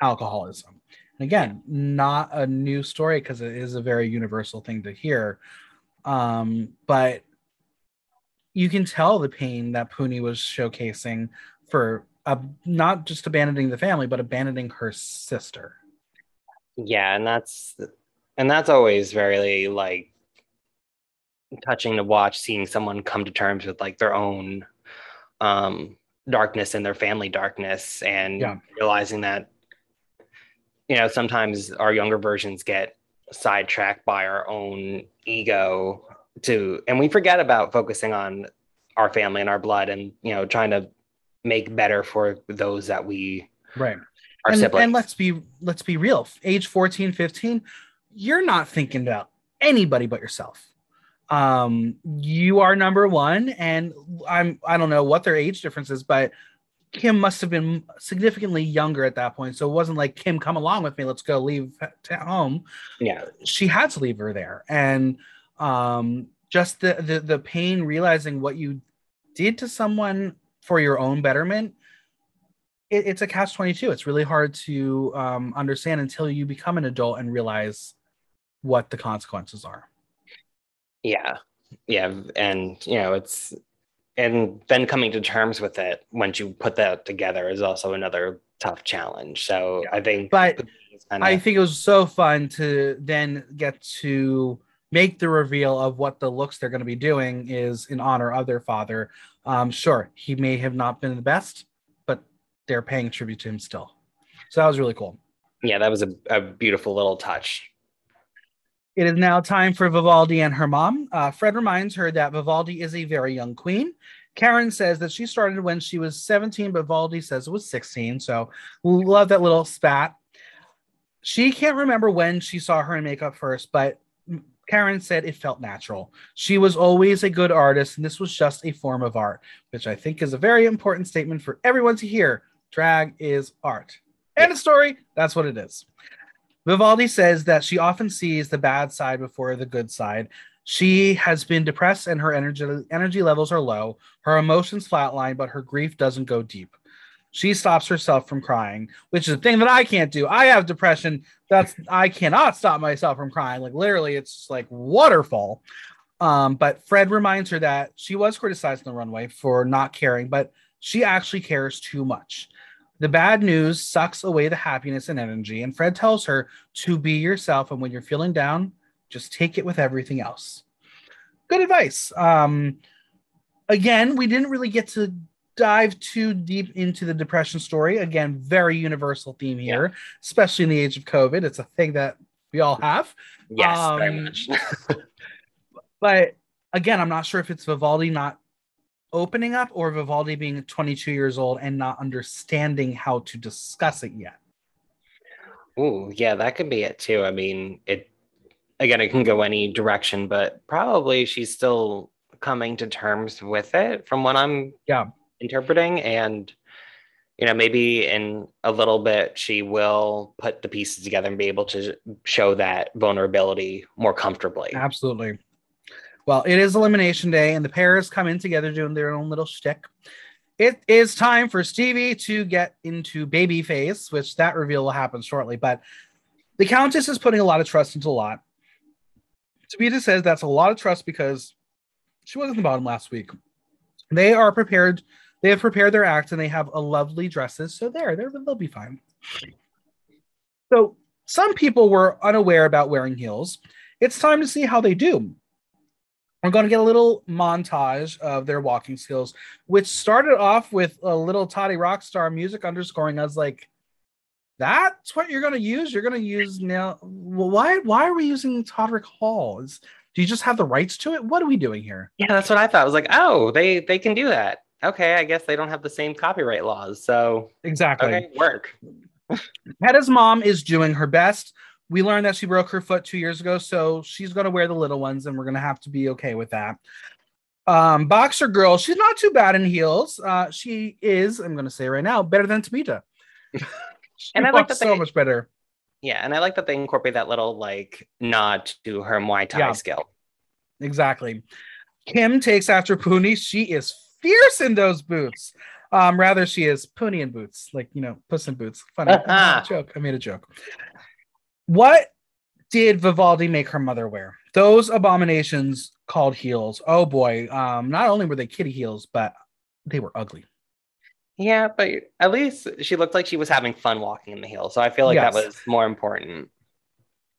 A: alcoholism. And again not a new story because it is a very universal thing to hear. Um, but you can tell the pain that Puny was showcasing for uh, not just abandoning the family, but abandoning her sister.
B: Yeah, and that's and that's always very like touching to watch seeing someone come to terms with like their own um darkness and their family darkness and yeah. realizing that you know sometimes our younger versions get sidetracked by our own ego to and we forget about focusing on our family and our blood and you know trying to make better for those that we
A: right. our and, siblings. and let's be let's be real. Age 14 15 you're not thinking about anybody but yourself. Um you are number one and i'm i don't know what their age difference is but kim must have been significantly younger at that point. So it wasn't like kim come along with me. Let's go leave home.
B: Yeah.
A: She had to leave her there. And um just the the, the pain realizing what you did to someone for your own betterment it, it's a catch 22 it's really hard to um, understand until you become an adult and realize what the consequences are.
B: Yeah. Yeah. And you know it's and then coming to terms with it once you put that together is also another tough challenge. So yeah. i think
A: but kinda... i think it was so fun to then get to make the reveal of what the looks they're going to be doing is in honor of their father um sure he may have not been the best but they're paying tribute to him still so that was really cool
B: yeah that was a, a beautiful little touch
A: it is now time for Vivaldi and her mom. Uh, Fred reminds her that Vivaldi is a very young queen. Karen says that she started when she was 17, but Vivaldi says it was 16. So love that little spat. She can't remember when she saw her in makeup first, but Karen said it felt natural. She was always a good artist, and this was just a form of art, which I think is a very important statement for everyone to hear. Drag is art. End of story. That's what it is. Vivaldi says that she often sees the bad side before the good side. She has been depressed and her energy energy levels are low. Her emotions flatline, but her grief doesn't go deep. She stops herself from crying, which is a thing that I can't do. I have depression. That's I cannot stop myself from crying. Like literally, it's like waterfall. Um, but Fred reminds her that she was criticized on the runway for not caring, but she actually cares too much. The bad news sucks away the happiness and energy, and Fred tells her to be yourself, and when you're feeling down, just take it with everything else. Good advice. Um, again, we didn't really get to dive too deep into the depression story. Again, very universal theme here, yeah. especially in the age of COVID. It's a thing that we all have.
B: Yes, um, very much. *laughs*
A: but again, I'm not sure if it's Vivaldi not opening up or Vivaldi being 22 years old and not understanding how to discuss it yet.
B: Oh, yeah, that could be it too. I mean, it again, it can go any direction, but probably she's still coming to terms with it from what I'm
A: yeah
B: interpreting. And you know, maybe in a little bit she will put the pieces together and be able to show that vulnerability more comfortably.
A: Absolutely. Well, it is Elimination Day, and the pairs come in together doing their own little shtick. It is time for Stevie to get into baby face, which that reveal will happen shortly. But the Countess is putting a lot of trust into lot. Tabitha says that's a lot of trust because she was in the bottom last week. They are prepared. They have prepared their act and they have a lovely dresses. So there, they're, they'll be fine. So some people were unaware about wearing heels. It's time to see how they do. We're going to get a little montage of their walking skills, which started off with a little Toddy Rockstar music underscoring. Was like, that's what you're going to use? You're going to use now. Well, why, why are we using Todrick Hall? Is, do you just have the rights to it? What are we doing here?
B: Yeah, that's what I thought. I was like, oh, they they can do that. Okay, I guess they don't have the same copyright laws. So
A: exactly,
B: okay, work. *laughs*
A: Hedda's mom is doing her best we learned that she broke her foot two years ago, so she's going to wear the little ones, and we're going to have to be okay with that. Um, Boxer girl, she's not too bad in heels. Uh, she is, I'm going to say right now, better than Tabitha. *laughs*
B: and I like that
A: so
B: they,
A: much better.
B: Yeah, and I like that they incorporate that little like nod to her Muay Thai yeah, skill.
A: Exactly. Kim takes after Puny. She is fierce in those boots. Um, rather, she is Puny in boots, like you know, Puss in Boots. Funny joke. I made a joke. What did Vivaldi make her mother wear? Those abominations called heels. Oh boy. Um, not only were they kitty heels, but they were ugly.
B: Yeah, but at least she looked like she was having fun walking in the heels. So I feel like yes. that was more important.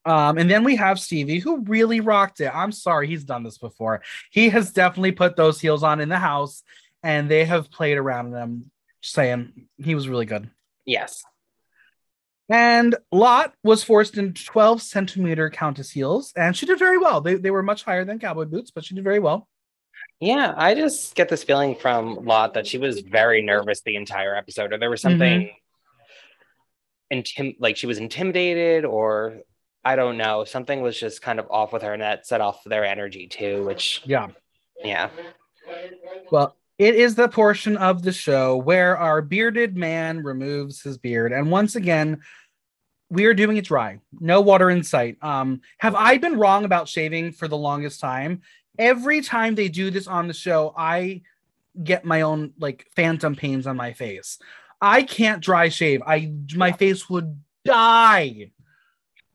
A: Um, and then we have Stevie, who really rocked it. I'm sorry, he's done this before. He has definitely put those heels on in the house, and they have played around them. Saying he was really good.
B: Yes.
A: And Lot was forced into 12 centimeter Countess heels, and she did very well. They, they were much higher than cowboy boots, but she did very well.
B: Yeah, I just get this feeling from Lot that she was very nervous the entire episode, or there was something mm-hmm. intim- like she was intimidated, or I don't know, something was just kind of off with her, and that set off their energy too. Which,
A: yeah,
B: yeah.
A: Well, it is the portion of the show where our bearded man removes his beard. And once again, we are doing it dry. No water in sight. Um, have I been wrong about shaving for the longest time? Every time they do this on the show, I get my own like phantom pains on my face. I can't dry shave. I my face would die.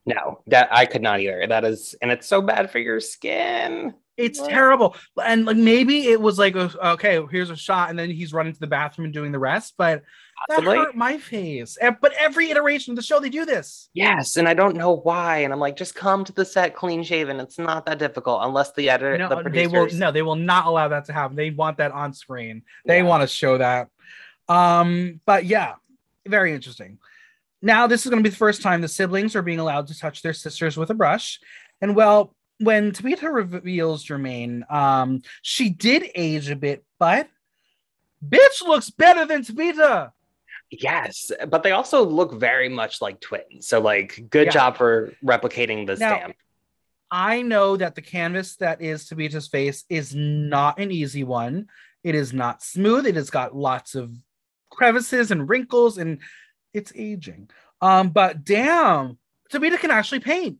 B: No, that I could not either. That is, and it's so bad for your skin.
A: It's what? terrible. And like maybe it was like, okay, here's a shot, and then he's running to the bathroom and doing the rest. But Possibly. that hurt my face. But every iteration of the show, they do this.
B: Yes, and I don't know why. And I'm like, just come to the set clean shaven. It's not that difficult, unless the editor,
A: no,
B: the
A: they will. No, they will not allow that to happen. They want that on screen. They yeah. want to show that. Um, but yeah, very interesting. Now, this is going to be the first time the siblings are being allowed to touch their sisters with a brush. And well, when Tabitha reveals Jermaine, um, she did age a bit, but bitch looks better than Tabitha.
B: Yes, but they also look very much like twins. So, like, good yeah. job for replicating the now, stamp.
A: I know that the canvas that is Tabitha's face is not an easy one. It is not smooth. It has got lots of crevices and wrinkles, and it's aging. Um, but damn, Tabitha can actually paint.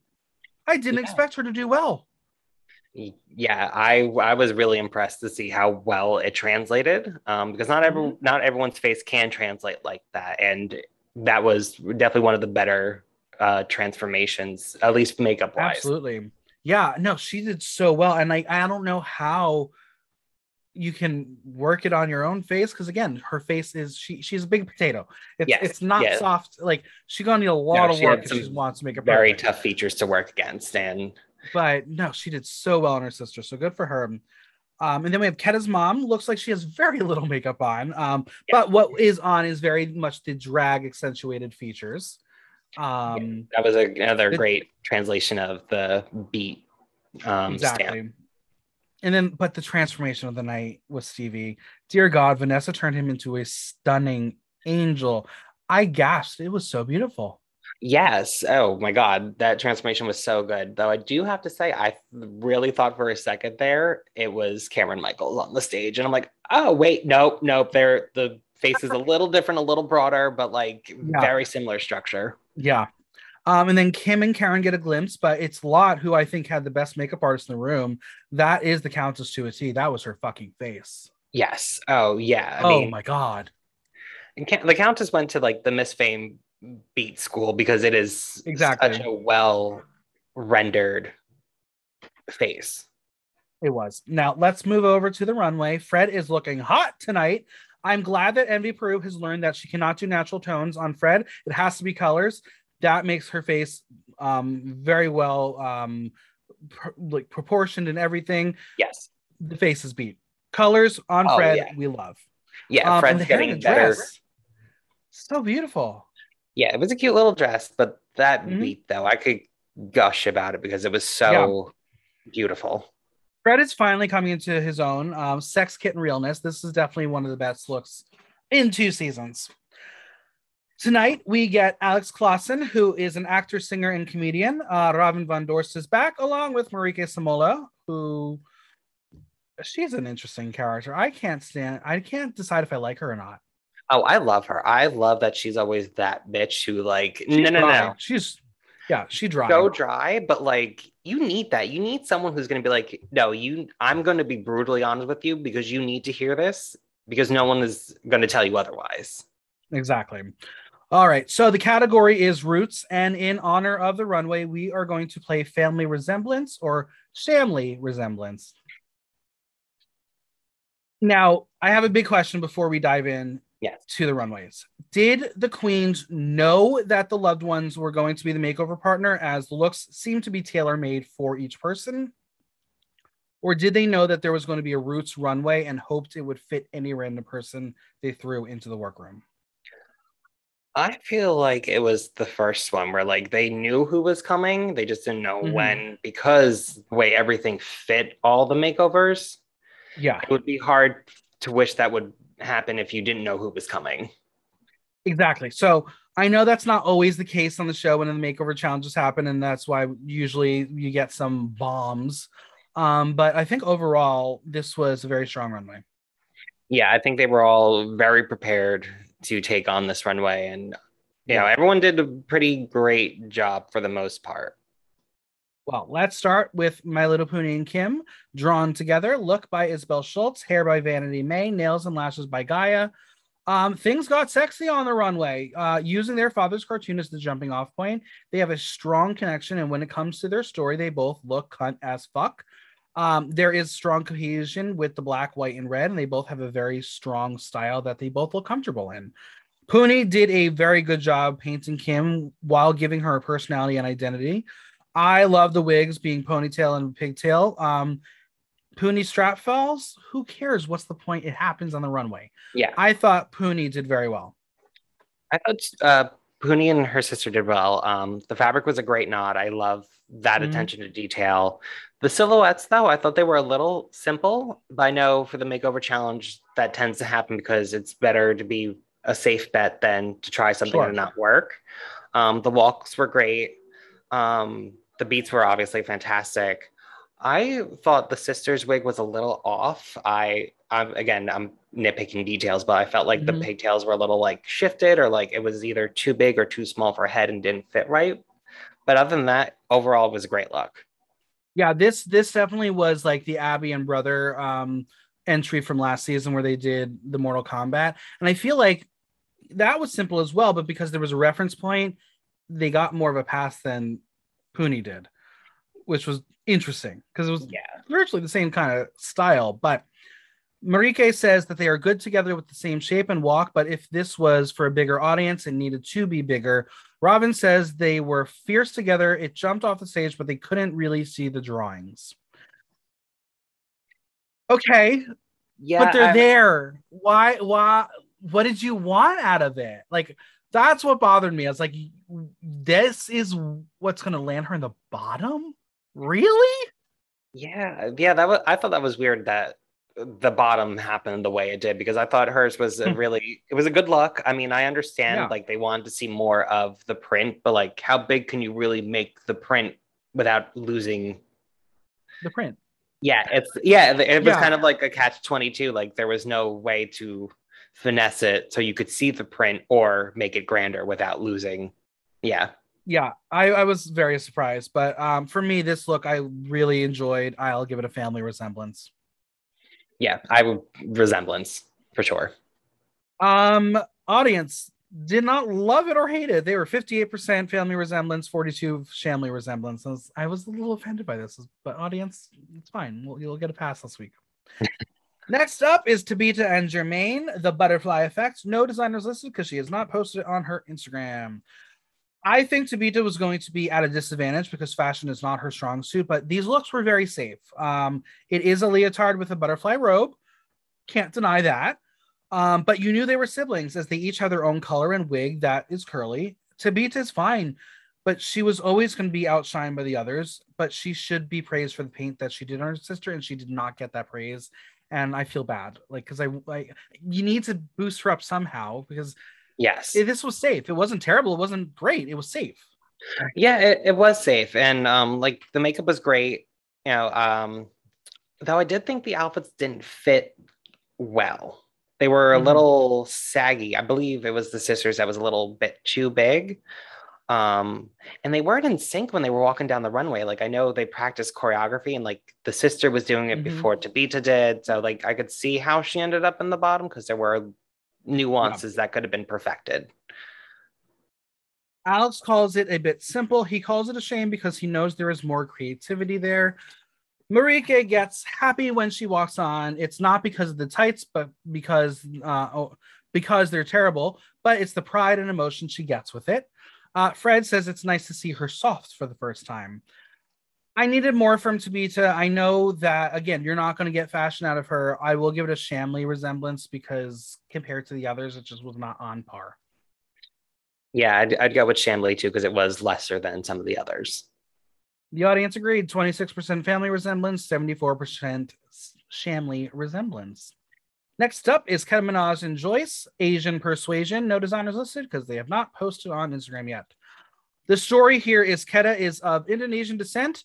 A: I didn't yeah. expect her to do well.
B: Yeah, I I was really impressed to see how well it translated. Um, because not every mm-hmm. not everyone's face can translate like that, and that was definitely one of the better uh transformations, at least makeup wise.
A: Absolutely. Yeah, no, she did so well, and I I don't know how you can work it on your own face because again her face is she she's a big potato it's, yes, it's not yes. soft like she's gonna need a lot no, of work if she wants to make it
B: very tough features to work against and
A: but no she did so well on her sister so good for her um, and then we have Keta's mom. Looks like she has very *laughs* little makeup on. Um, yeah. But what is on is very much the drag accentuated features. Um,
B: yeah, that was a, another it, great translation of the beat. Um, exactly. Stamp.
A: And then, but the transformation of the night with Stevie, dear God, Vanessa turned him into a stunning angel. I gasped. It was so beautiful.
B: Yes. Oh my God. That transformation was so good. Though I do have to say, I really thought for a second there it was Cameron Michaels on the stage. And I'm like, oh, wait, nope, nope. There, the face is a little different, a little broader, but like yeah. very similar structure.
A: Yeah. Um, and then Kim and Karen get a glimpse, but it's Lot who I think had the best makeup artist in the room. That is the Countess to a T. That was her fucking face.
B: Yes. Oh yeah.
A: I oh mean, my god.
B: And the Countess went to like the Miss Fame beat school because it is
A: exactly
B: such a well rendered face.
A: It was. Now let's move over to the runway. Fred is looking hot tonight. I'm glad that Envy Peru has learned that she cannot do natural tones on Fred. It has to be colors that makes her face um, very well um, pr- like proportioned and everything.
B: Yes,
A: the face is beat. Colors on oh, Fred, yeah. we love.
B: Yeah, um, Fred's getting better. Dress,
A: so beautiful.
B: Yeah, it was a cute little dress, but that mm-hmm. beat though, I could gush about it because it was so yeah. beautiful.
A: Fred is finally coming into his own. Um, sex kitten realness. This is definitely one of the best looks in two seasons. Tonight, we get Alex Klaasen, who is an actor, singer, and comedian. Uh, Robin Van Dorst is back, along with Marieke Samallo, who she's an interesting character. I can't stand, I can't decide if I like her or not.
B: Oh, I love her. I love that she's always that bitch who, like, she's no, no,
A: dry.
B: no.
A: She's, yeah, she dry.
B: So dry, but like, you need that. You need someone who's going to be like, no, you, I'm going to be brutally honest with you because you need to hear this because no one is going to tell you otherwise.
A: Exactly. All right. So the category is roots. And in honor of the runway, we are going to play family resemblance or family resemblance. Now, I have a big question before we dive in.
B: yes.
A: to the runways. Did the queens know that the loved ones were going to be the makeover partner as the looks seemed to be tailor made for each person? Or did they know that there was going to be a Roots runway and hoped it would fit any random person they threw into the workroom?
B: I feel like it was the first one where like they knew who was coming, they just didn't know mm-hmm. when because the way everything fit all the makeovers.
A: Yeah.
B: It would be hard to wish that would happen if you didn't know who was coming.
A: Exactly. So I know that's not always the case on the show when the makeover challenges happen, and that's why usually you get some bombs. Um, but I think overall, this was a very strong runway.
B: Yeah, I think they were all very prepared to take on this runway. And, you know, everyone did a pretty great job for the most part.
A: Well, let's start with My Little Puny and Kim, drawn together. Look by Isabel Schultz, hair by Vanity May, nails and lashes by Gaia. Um, things got sexy on the runway. Uh, using their father's cartoon as the jumping off point, they have a strong connection. And when it comes to their story, they both look cunt as fuck. Um, there is strong cohesion with the black, white, and red, and they both have a very strong style that they both look comfortable in. Puny did a very good job painting Kim while giving her a personality and identity. I love the wigs being ponytail and pigtail. Um, strap falls. Who cares? What's the point? It happens on the runway.
B: Yeah,
A: I thought Puny did very well.
B: I thought uh, Puny and her sister did well. Um, the fabric was a great nod. I love that mm-hmm. attention to detail. The silhouettes, though, I thought they were a little simple. But I know for the makeover challenge, that tends to happen because it's better to be a safe bet than to try something sure. and not work. Um, the walks were great. Um, the beats were obviously fantastic. I thought the sister's wig was a little off. I, I'm again, I'm nitpicking details, but I felt like mm-hmm. the pigtails were a little like shifted or like it was either too big or too small for a head and didn't fit right. But other than that, overall, it was a great look
A: yeah this this definitely was like the abby and brother um entry from last season where they did the mortal kombat and i feel like that was simple as well but because there was a reference point they got more of a pass than Puny did which was interesting because it was
B: yeah
A: virtually the same kind of style but Marieke says that they are good together with the same shape and walk, but if this was for a bigger audience and needed to be bigger, Robin says they were fierce together. It jumped off the stage, but they couldn't really see the drawings. Okay. Yeah. But they're I... there. Why why what did you want out of it? Like that's what bothered me. I was like, this is what's gonna land her in the bottom? Really?
B: Yeah, yeah, that was I thought that was weird that the bottom happened the way it did because I thought hers was a hmm. really it was a good look. I mean, I understand yeah. like they wanted to see more of the print, but like how big can you really make the print without losing
A: the print?
B: Yeah, it's yeah, it was yeah. kind of like a catch 22 like there was no way to finesse it so you could see the print or make it grander without losing. Yeah.
A: Yeah, I, I was very surprised, but um, for me, this look I really enjoyed. I'll give it a family resemblance
B: yeah, I would resemblance for sure.
A: Um, audience did not love it or hate it. They were 58% family resemblance, 42 family resemblance. I was, I was a little offended by this, but audience, it's fine. We'll, you'll get a pass this week. *laughs* Next up is Tabitha and Jermaine, the butterfly effect. No designers listed because she has not posted it on her Instagram. I think Tabitha was going to be at a disadvantage because fashion is not her strong suit, but these looks were very safe. Um, it is a leotard with a butterfly robe. Can't deny that. Um, but you knew they were siblings as they each have their own color and wig that is curly. Tabitha is fine, but she was always going to be outshined by the others. But she should be praised for the paint that she did on her sister, and she did not get that praise. And I feel bad, like because I like you need to boost her up somehow because
B: Yes.
A: This was safe. It wasn't terrible. It wasn't great. It was safe.
B: Yeah, it, it was safe. And um, like the makeup was great. You know, um, though I did think the outfits didn't fit well. They were a mm-hmm. little saggy. I believe it was the sisters that was a little bit too big. Um, and they weren't in sync when they were walking down the runway. Like I know they practiced choreography and like the sister was doing it mm-hmm. before Tabitha did. So like I could see how she ended up in the bottom because there were nuances yeah. that could have been perfected.
A: Alex calls it a bit simple. He calls it a shame because he knows there is more creativity there. Marieke gets happy when she walks on. It's not because of the tights, but because uh, oh, because they're terrible, but it's the pride and emotion she gets with it. Uh, Fred says it's nice to see her soft for the first time. I needed more from Tabitha. I know that again, you're not going to get fashion out of her. I will give it a Shamley resemblance because compared to the others, it just was not on par.
B: Yeah, I'd, I'd go with Shamley too because it was lesser than some of the others.
A: The audience agreed 26% family resemblance, 74% Shamley resemblance. Next up is Keta Minaj and Joyce, Asian Persuasion. No designers listed because they have not posted on Instagram yet. The story here is Keta is of Indonesian descent.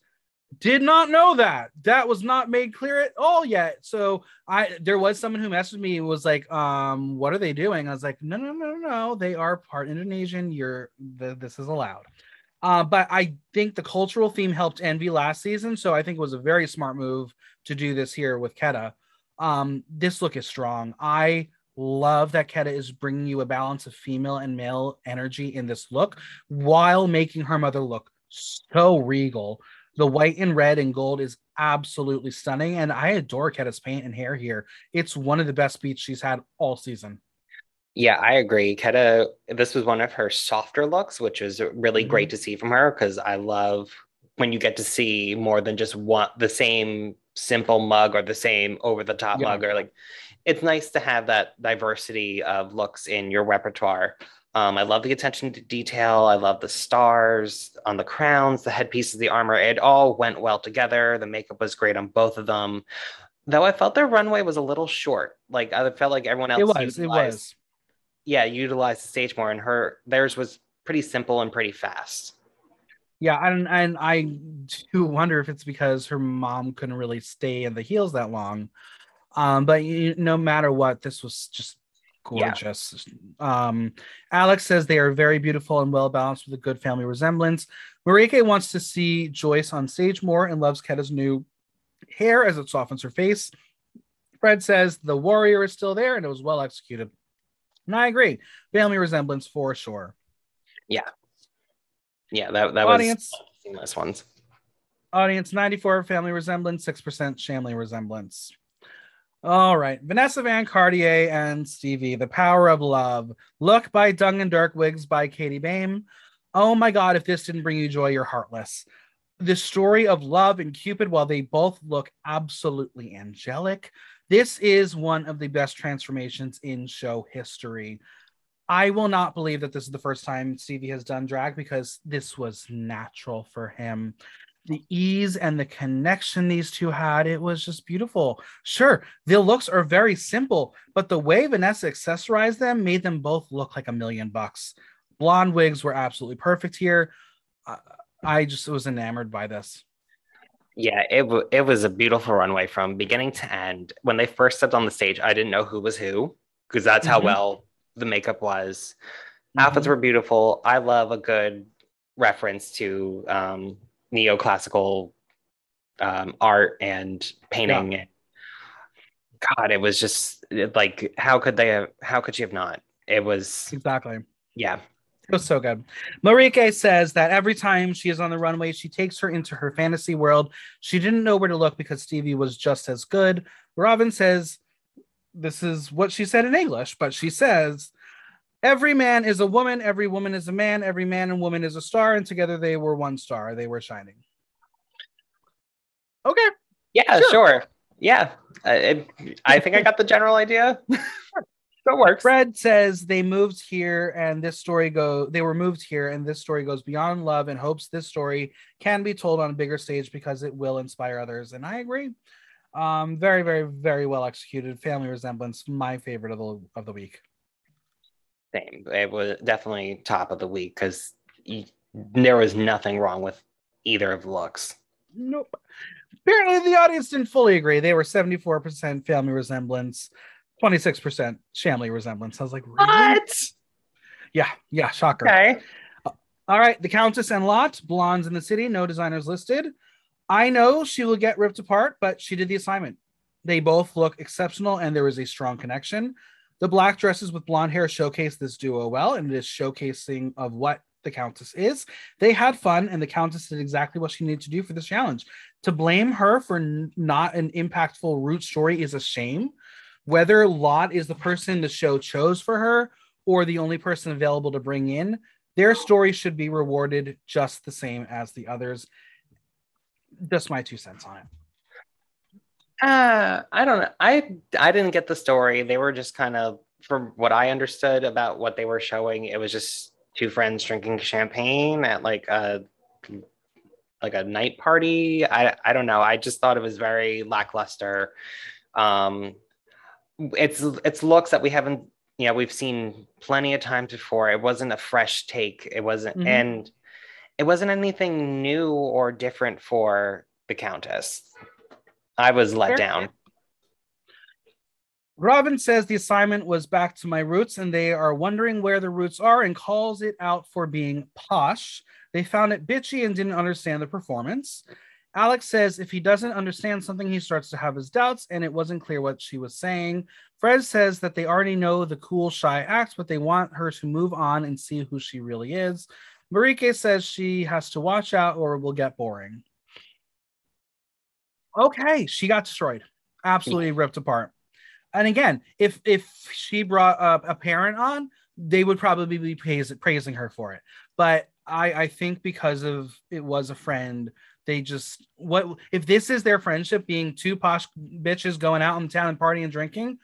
A: Did not know that. That was not made clear at all yet. So I there was someone who messaged me was like, um, what are they doing? I was like, no, no, no, no, they are part Indonesian. You're the, this is allowed. Uh, but I think the cultural theme helped Envy last season, so I think it was a very smart move to do this here with Keta. Um, this look is strong. I love that Keta is bringing you a balance of female and male energy in this look while making her mother look so regal. The white and red and gold is absolutely stunning, and I adore Keta's paint and hair here. It's one of the best beats she's had all season.
B: Yeah, I agree. Keta, this was one of her softer looks, which is really mm-hmm. great to see from her because I love when you get to see more than just one the same simple mug or the same over the top yeah. mug or like it's nice to have that diversity of looks in your repertoire. Um, I love the attention to detail. I love the stars on the crowns, the headpieces, the armor. It all went well together. The makeup was great on both of them. Though I felt their runway was a little short. Like I felt like everyone else.
A: It was. It was
B: yeah, utilized the stage more, and her theirs was pretty simple and pretty fast.
A: Yeah, and and I do wonder if it's because her mom couldn't really stay in the heels that long. Um, but you, no matter what, this was just gorgeous. Yeah. Um, Alex says they are very beautiful and well balanced with a good family resemblance. Marieke wants to see Joyce on stage more and loves Keta's new hair as it softens her face. Fred says the warrior is still there and it was well executed. And I agree. Family resemblance for sure.
B: Yeah. Yeah, that, that audience, was seamless ones.
A: Audience 94 family resemblance, 6% Shamley resemblance. All right. Vanessa Van Cartier and Stevie, The Power of Love. Look by Duncan Dirk, wigs by Katie Bame. Oh my God, if this didn't bring you joy, you're heartless. The story of love and Cupid, while they both look absolutely angelic, this is one of the best transformations in show history. I will not believe that this is the first time Stevie has done drag because this was natural for him. The ease and the connection these two had, it was just beautiful. Sure, the looks are very simple, but the way Vanessa accessorized them made them both look like a million bucks. Blonde wigs were absolutely perfect here. I just was enamored by this.
B: Yeah, it w- it was a beautiful runway from beginning to end. When they first stepped on the stage, I didn't know who was who because that's how mm-hmm. well the makeup was. Mm-hmm. Outfits were beautiful. I love a good reference to um, neoclassical um, art and painting. Yeah. God, it was just like how could they have? How could she have not? It was
A: exactly.
B: Yeah,
A: it was so good. Marieke says that every time she is on the runway, she takes her into her fantasy world. She didn't know where to look because Stevie was just as good. Robin says, this is what she said in English, but she says, every man is a woman, every woman is a man, every man and woman is a star, and together they were one star. They were shining. Okay.
B: Yeah, sure. sure. Yeah. It, I think I got the general idea. *laughs* that works.
A: Fred says they moved here and this story go they were moved here and this story goes beyond love and hopes this story can be told on a bigger stage because it will inspire others. And I agree. Um, very, very, very well executed. Family resemblance, my favorite of the of the week.
B: Same. It was definitely top of the week because there was nothing wrong with either of the looks.
A: Nope. Apparently, the audience didn't fully agree. They were 74% family resemblance, 26% Shamley resemblance. I was like, really?
B: what?
A: Yeah, yeah, shocker.
B: Okay.
A: Uh, all right, the Countess and Lot, blondes in the city, no designers listed. I know she will get ripped apart, but she did the assignment. They both look exceptional, and there is a strong connection. The black dresses with blonde hair showcase this duo well, and it is showcasing of what the Countess is. They had fun, and the Countess did exactly what she needed to do for this challenge. To blame her for n- not an impactful root story is a shame whether Lot is the person the show chose for her or the only person available to bring in, their story should be rewarded just the same as the others. Just my two cents on it.
B: Uh, I don't know. I I didn't get the story. They were just kind of, from what I understood about what they were showing, it was just two friends drinking champagne at like a like a night party. I I don't know. I just thought it was very lackluster. Um, it's it's looks that we haven't you know we've seen plenty of times before. It wasn't a fresh take. It wasn't mm-hmm. and it wasn't anything new or different for the Countess. I was let Fair. down.
A: Robin says the assignment was back to my roots and they are wondering where the roots are and calls it out for being posh. They found it bitchy and didn't understand the performance. Alex says if he doesn't understand something, he starts to have his doubts, and it wasn't clear what she was saying. Fred says that they already know the cool, shy acts, but they want her to move on and see who she really is. Marieke says she has to watch out or it will get boring. Okay, she got destroyed, absolutely ripped apart. And again, if if she brought a, a parent on, they would probably be praise, praising her for it. But I I think because of it was a friend, they just what if this is their friendship being two posh bitches going out in town and partying and drinking,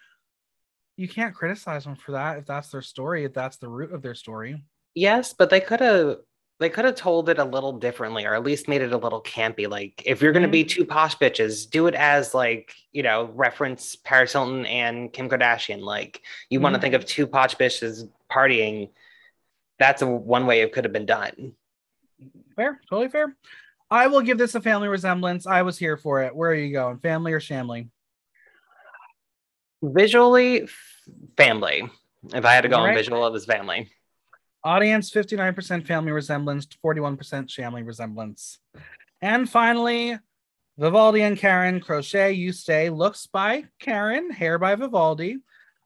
A: you can't criticize them for that if that's their story, if that's the root of their story.
B: Yes, but they could have they could have told it a little differently or at least made it a little campy like if you're going to be mm-hmm. two posh bitches do it as like you know reference paris hilton and kim kardashian like you mm-hmm. want to think of two posh bitches partying that's a one way it could have been done.
A: Fair totally fair. I will give this a family resemblance. I was here for it. Where are you going family or shamley
B: visually family. If i had to go on visual it was family
A: Audience 59% family resemblance, 41% Shamley resemblance. And finally, Vivaldi and Karen crochet you stay looks by Karen, hair by Vivaldi.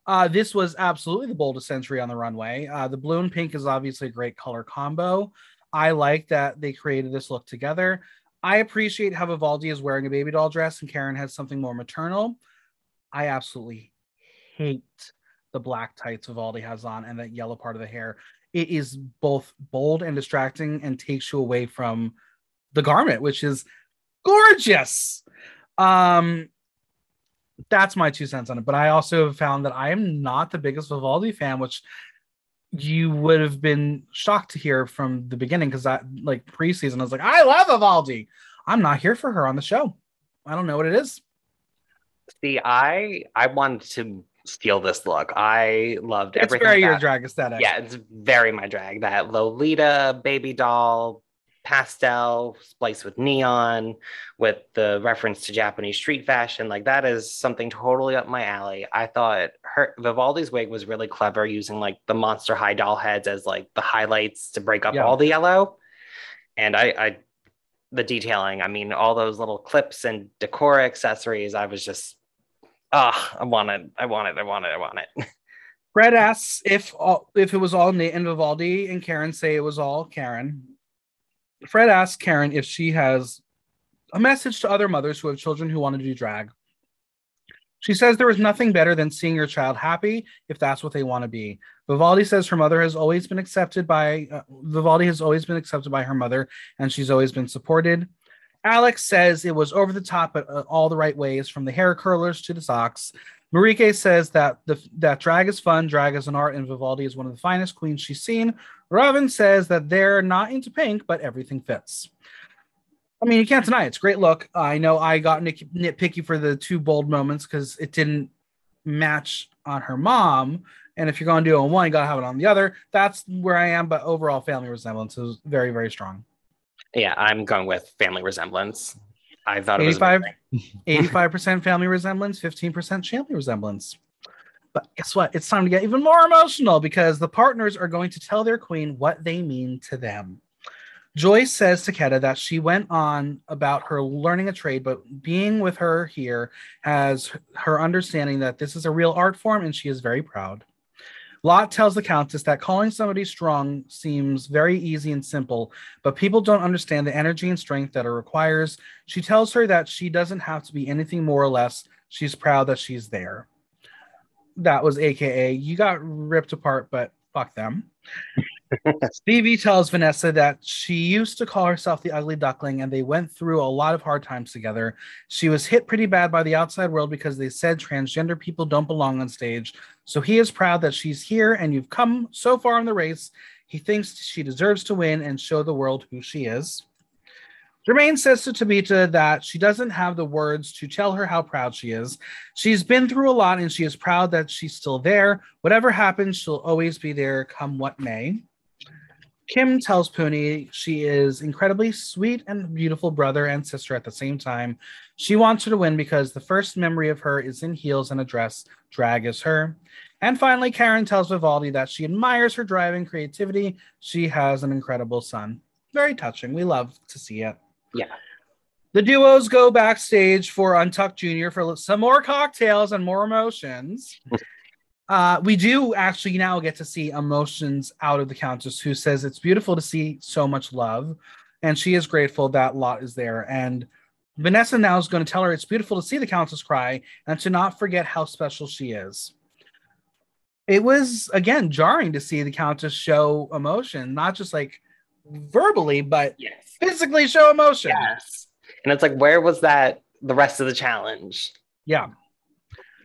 A: Uh, this was absolutely the boldest entry on the runway. Uh, the blue and pink is obviously a great color combo. I like that they created this look together. I appreciate how Vivaldi is wearing a baby doll dress and Karen has something more maternal. I absolutely hate the black tights Vivaldi has on and that yellow part of the hair it is both bold and distracting and takes you away from the garment, which is gorgeous. Um, that's my two cents on it. But I also found that I am not the biggest Vivaldi fan, which you would have been shocked to hear from the beginning because I like preseason, I was like, I love Vivaldi. I'm not here for her on the show. I don't know what it is.
B: See, I I wanted to steal this look. I loved
A: it's
B: everything.
A: It's very that, your drag aesthetic.
B: Yeah, it's very my drag. That Lolita baby doll pastel spliced with neon with the reference to Japanese street fashion. Like that is something totally up my alley. I thought her Vivaldi's wig was really clever using like the monster high doll heads as like the highlights to break up yeah. all the yellow. And I, I the detailing, I mean, all those little clips and decor accessories, I was just ah, oh, I want it, I want it, I want it, I want it. *laughs*
A: Fred asks if all, if it was all Nate and Vivaldi, and Karen say it was all Karen. Fred asks Karen if she has a message to other mothers who have children who want to do drag. She says there is nothing better than seeing your child happy if that's what they want to be. Vivaldi says her mother has always been accepted by uh, Vivaldi has always been accepted by her mother and she's always been supported. Alex says it was over the top but uh, all the right ways, from the hair curlers to the socks. Marieke says that the that drag is fun, drag is an art, and Vivaldi is one of the finest queens she's seen. Robin says that they're not into pink, but everything fits. I mean, you can't deny it. it's great look. I know I got nit- nitpicky for the two bold moments because it didn't match on her mom. And if you're going to do it on one, you got to have it on the other. That's where I am. But overall, family resemblance is very, very strong.
B: Yeah, I'm going with family resemblance. I thought
A: 85, 85% *laughs* *laughs* family resemblance, 15% family resemblance. But guess what? It's time to get even more emotional because the partners are going to tell their queen what they mean to them. Joyce says to Keta that she went on about her learning a trade, but being with her here has her understanding that this is a real art form and she is very proud. Lot tells the Countess that calling somebody strong seems very easy and simple, but people don't understand the energy and strength that it requires. She tells her that she doesn't have to be anything more or less. She's proud that she's there. that was AKA. You got ripped apart, but fuck them. *laughs* Stevie tells Vanessa that she used to call herself the ugly duckling and they went through a lot of hard times together. She was hit pretty bad by the outside world because they said transgender people don't belong on stage. So he is proud that she's here and you've come so far in the race. He thinks she deserves to win and show the world who she is. Jermaine says to Tabitha that she doesn't have the words to tell her how proud she is. She's been through a lot and she is proud that she's still there. Whatever happens, she'll always be there, come what may. Kim tells Puny she is incredibly sweet and beautiful brother and sister at the same time. She wants her to win because the first memory of her is in heels and a dress. Drag is her. And finally, Karen tells Vivaldi that she admires her drive and creativity. She has an incredible son. Very touching. We love to see it.
B: Yeah.
A: The duos go backstage for Untucked Junior for some more cocktails and more emotions. *laughs* uh, we do actually now get to see emotions out of the Countess, who says it's beautiful to see so much love, and she is grateful that Lot is there. And Vanessa now is going to tell her it's beautiful to see the Countess cry and to not forget how special she is. It was again jarring to see the Countess show emotion, not just like verbally, but
B: yes.
A: physically show emotion.
B: Yes. And it's like, where was that the rest of the challenge?
A: Yeah.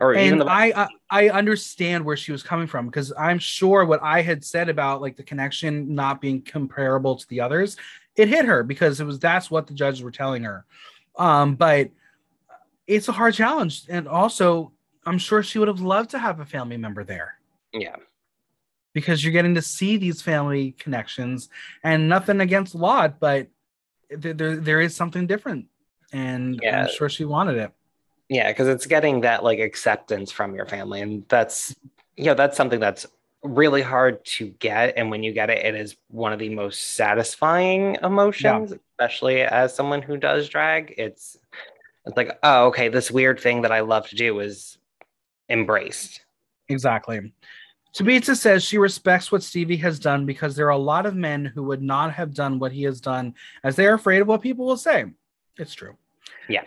B: Or
A: and
B: the-
A: I, I I understand where she was coming from because I'm sure what I had said about like the connection not being comparable to the others, it hit her because it was that's what the judges were telling her. Um, but it's a hard challenge, and also I'm sure she would have loved to have a family member there.
B: Yeah
A: because you're getting to see these family connections and nothing against Lot, but there, there, there is something different. And yeah. I'm sure she wanted it.
B: Yeah, because it's getting that like acceptance from your family. And that's, you know, that's something that's really hard to get. And when you get it, it is one of the most satisfying emotions, yeah. especially as someone who does drag. It's, it's like, oh, okay, this weird thing that I love to do is embraced.
A: Exactly. Tabitha says she respects what Stevie has done because there are a lot of men who would not have done what he has done as they are afraid of what people will say. It's true.
B: Yeah.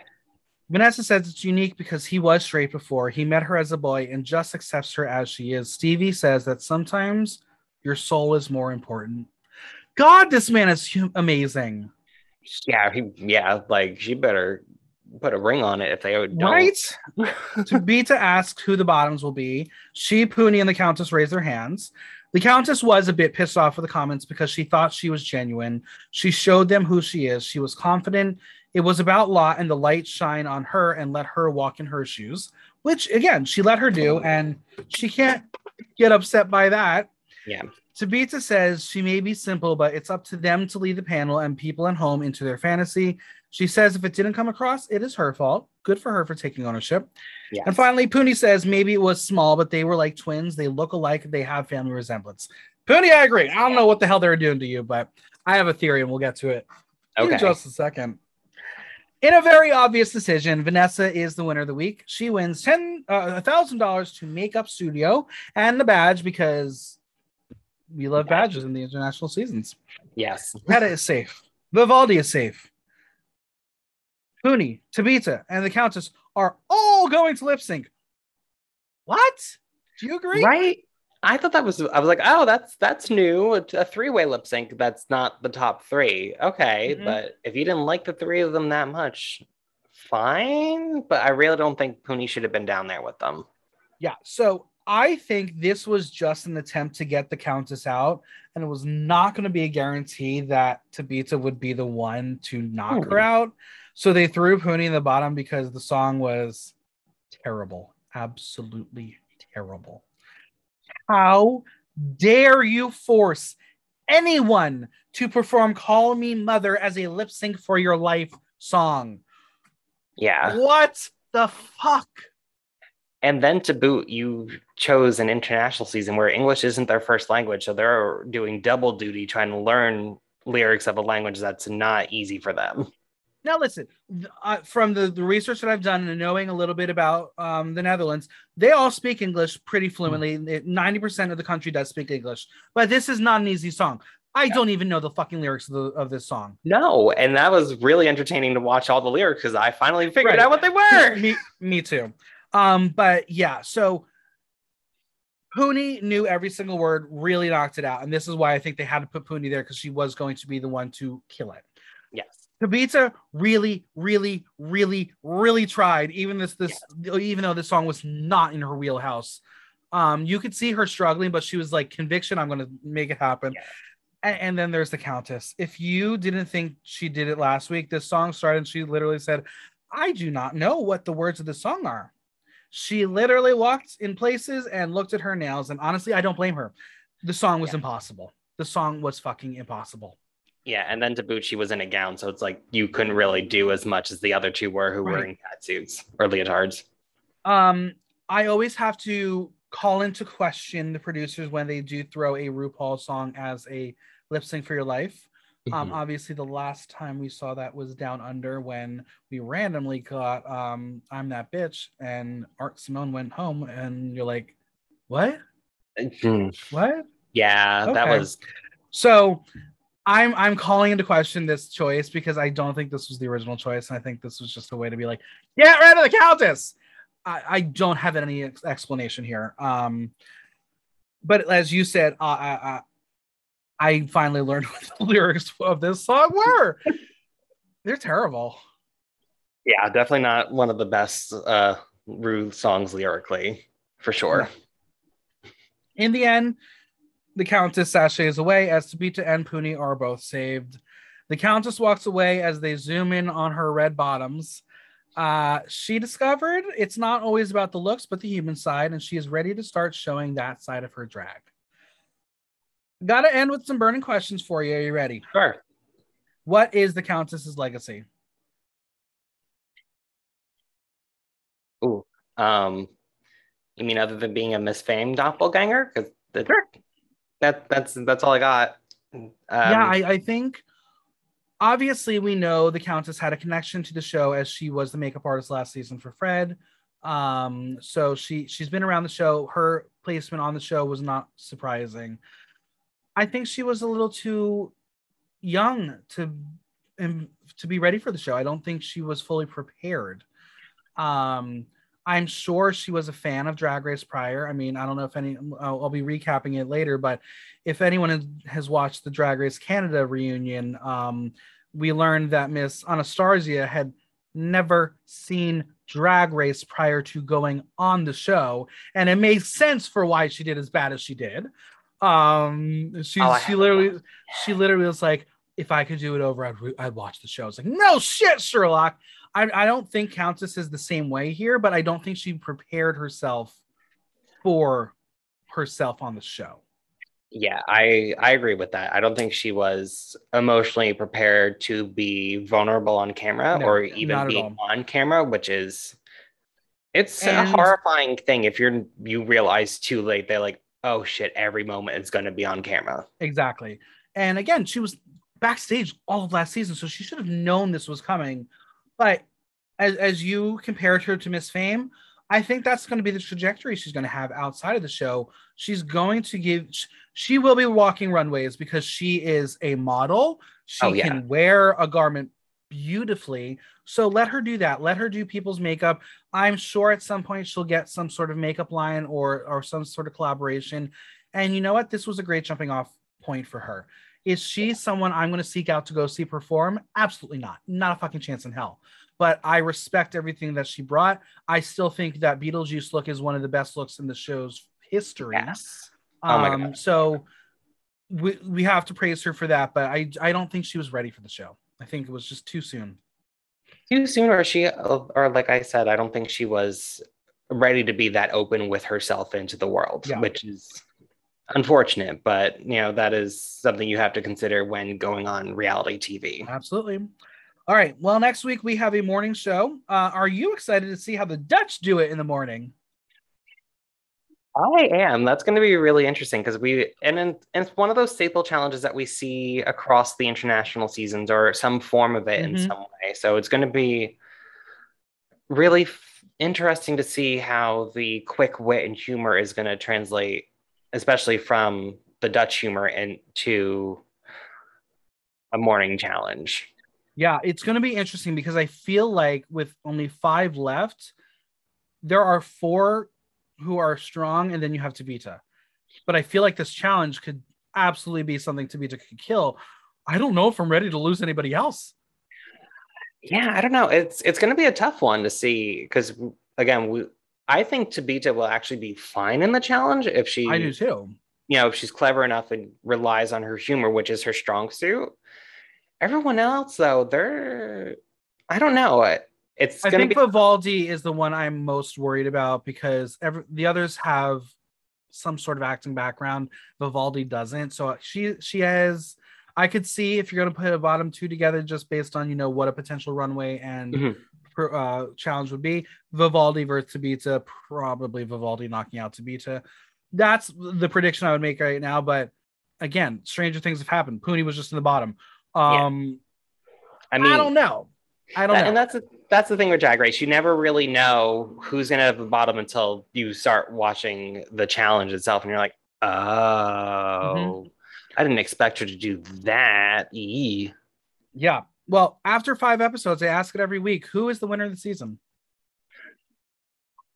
A: Vanessa says it's unique because he was straight before. He met her as a boy and just accepts her as she is. Stevie says that sometimes your soul is more important. God, this man is amazing.
B: Yeah, he, yeah, like she better put a ring on it if they don't.
A: Right? *laughs* Tabitha asks who the bottoms will be. She, Puny, and the Countess raise their hands. The Countess was a bit pissed off with the comments because she thought she was genuine. She showed them who she is. She was confident. It was about Lot and the light shine on her and let her walk in her shoes, which again, she let her do, and she can't get upset by that.
B: Yeah.
A: Tabitha says she may be simple, but it's up to them to lead the panel and people at home into their fantasy. She says if it didn't come across, it is her fault. Good for her for taking ownership. Yes. And finally, Puny says maybe it was small, but they were like twins. They look alike. They have family resemblance. Puny, I agree. I don't know what the hell they were doing to you, but I have a theory and we'll get to it okay. in just a second. In a very obvious decision, Vanessa is the winner of the week. She wins ten uh, thousand dollars to Makeup Studio and the badge because we love badges in the international seasons.
B: Yes,
A: Keta is safe. Vivaldi is safe. Puny, Tabitha, and the Countess are all going to lip sync. What? Do you agree?
B: Right. I thought that was. I was like, oh, that's that's new. A three way lip sync. That's not the top three. Okay, mm-hmm. but if you didn't like the three of them that much, fine. But I really don't think Puny should have been down there with them.
A: Yeah. So I think this was just an attempt to get the Countess out, and it was not going to be a guarantee that Tabitha would be the one to knock hmm. her out. So they threw Puny in the bottom because the song was terrible, absolutely terrible. How dare you force anyone to perform Call Me Mother as a lip sync for your life song?
B: Yeah.
A: What the fuck?
B: And then to boot, you chose an international season where English isn't their first language. So they're doing double duty trying to learn lyrics of a language that's not easy for them.
A: Now, listen, uh, from the, the research that I've done and knowing a little bit about um, the Netherlands, they all speak English pretty fluently. 90% of the country does speak English, but this is not an easy song. I yeah. don't even know the fucking lyrics of, the, of, this song.
B: No, and that was really entertaining to watch all the lyrics because I finally figured right. out what they were. *laughs*
A: me, me too. Um, but yeah, so Puny knew every single word, really knocked it out. And this is why I think they had to put Puny there because she was going to be the one to kill it.
B: Yes.
A: Tabitha really, really, really, really tried, even this this yeah. even though this song was not in her wheelhouse. Um, you could see her struggling, but she was like, conviction, I'm gonna make it happen. Yeah. And, and then there's the Countess. If you didn't think she did it last week, this song started and she literally said, I do not know what the words of the song are. She literally walked in places and looked at her nails. And honestly, I don't blame her. The song was impossible. The song was fucking impossible.
B: Yeah, and then Tabitha was in a gown, so it's like you couldn't really do as much as the other two were who right. were in cat suits or leotards.
A: Um, I always have to call into question the producers when they do throw a RuPaul song as a lip sync for your life. Um, mm-hmm. Um, obviously, the last time we saw that was Down Under when we randomly got um, "I'm That Bitch" and Art Simone went home, and you're like, "What? Mm-hmm. What?"
B: Yeah, okay. that was.
A: So, I'm I'm calling into question this choice because I don't think this was the original choice, and I think this was just a way to be like, "Get rid of the Countess." I, I don't have any ex- explanation here. Um, but as you said, uh, I, uh, I finally learned *laughs* what the lyrics of this song were. They're terrible.
B: Yeah, definitely not one of the best uh Rue songs lyrically, for sure.
A: In the end, the Countess sachets away as Tabitha and Puny are both saved. The Countess walks away as they zoom in on her red bottoms. Uh, she discovered it's not always about the looks, but the human side, and she is ready to start showing that side of her drag. Got to end with some burning questions for you. Are you ready?
B: Sure.
A: What is the Countess's legacy?
B: Ooh, um, you mean other than being a Miss Fame doppelganger? Because the sure. That that's that's all I got.
A: Um, yeah, I, I think obviously we know the Countess had a connection to the show as she was the makeup artist last season for Fred. Um, so she she's been around the show. Her placement on the show was not surprising. I think she was a little too young to to be ready for the show. I don't think she was fully prepared. Um, I'm sure she was a fan of Drag Race prior. I mean, I don't know if any, I'll, I'll be recapping it later, but if anyone has, watched the Drag Race Canada reunion, um, we learned that Miss Anastasia had never seen Drag Race prior to going on the show, and it made sense for why she did as bad as she did. Um, she oh, she literally she literally was like, if I could do it over, I'd, I'd watch the show. It's like, no shit, Sherlock. I, I don't think Countess is the same way here, but I don't think she prepared herself for herself on the show.
B: Yeah, I I agree with that. I don't think she was emotionally prepared to be vulnerable on camera no, or even be on camera, which is it's and, a horrifying thing if you're you realize too late that like oh shit every moment is going to be on camera.
A: Exactly. And again, she was backstage all of last season, so she should have known this was coming. But as as you compared her to Miss Fame, I think that's going to be the trajectory she's going to have outside of the show. She's going to give, she will be walking runways because she is a model. She oh, yeah. can wear a garment beautifully. So let her do that. Let her do people's makeup. I'm sure at some point she'll get some sort of makeup line or or some sort of collaboration. And you know what? This was a great jumping off point for her. Is she someone I'm going to seek out to go see perform? Absolutely not. Not a fucking chance in hell but I respect everything that she brought. I still think that Beetlejuice look is one of the best looks in the show's history.
B: Yes. Oh my
A: um, God. So we we have to praise her for that, but I I don't think she was ready for the show. I think it was just too soon.
B: Too soon, or she, or like I said, I don't think she was ready to be that open with herself into the world, yeah. which is unfortunate. But you know that is something you have to consider when going on reality TV.
A: Absolutely. All right. Well, next week we have a morning show. Uh, are you excited to see how the Dutch do it in the morning?
B: I am. That's going to be really interesting because we and, and it's one of those staple challenges that we see across the international seasons or some form of it mm-hmm. in some way. So it's going to be really f- interesting to see how the quick wit and humor is going to translate, especially from the Dutch humor into a morning challenge.
A: Yeah, it's going to be interesting because I feel like with only five left, there are four who are strong, and then you have Tabitha. but I feel like this challenge could absolutely be something Tabitha could kill. I don't know if I'm ready to lose anybody else.
B: Yeah, I don't know. It's it's going to be a tough one to see because again, we, I think Tabitha will actually be fine in the challenge if she.
A: I do too.
B: You know, if she's clever enough and relies on her humor, which is her strong suit. Everyone else, though, they're. I don't know. It's.
A: I think be- Vivaldi is the one I'm most worried about because every the others have some sort of acting background. Vivaldi doesn't. So she she has I could see if you're going to put a bottom two together just based on you know what a potential runway and mm-hmm. uh, challenge would be. Vivaldi versus Tabitha, probably Vivaldi knocking out Tabitha. That's the prediction I would make right now. But again, stranger things have happened. Puny was just in the bottom. Um, yeah. I mean, I don't know. I don't
B: that,
A: know.
B: And that's a, that's the thing with Drag Race. You never really know who's going to have the bottom until you start watching the challenge itself, and you're like, oh. Mm-hmm. I didn't expect her to do that. E.
A: Yeah. Well, after five episodes, I ask it every week. Who is the winner of the season?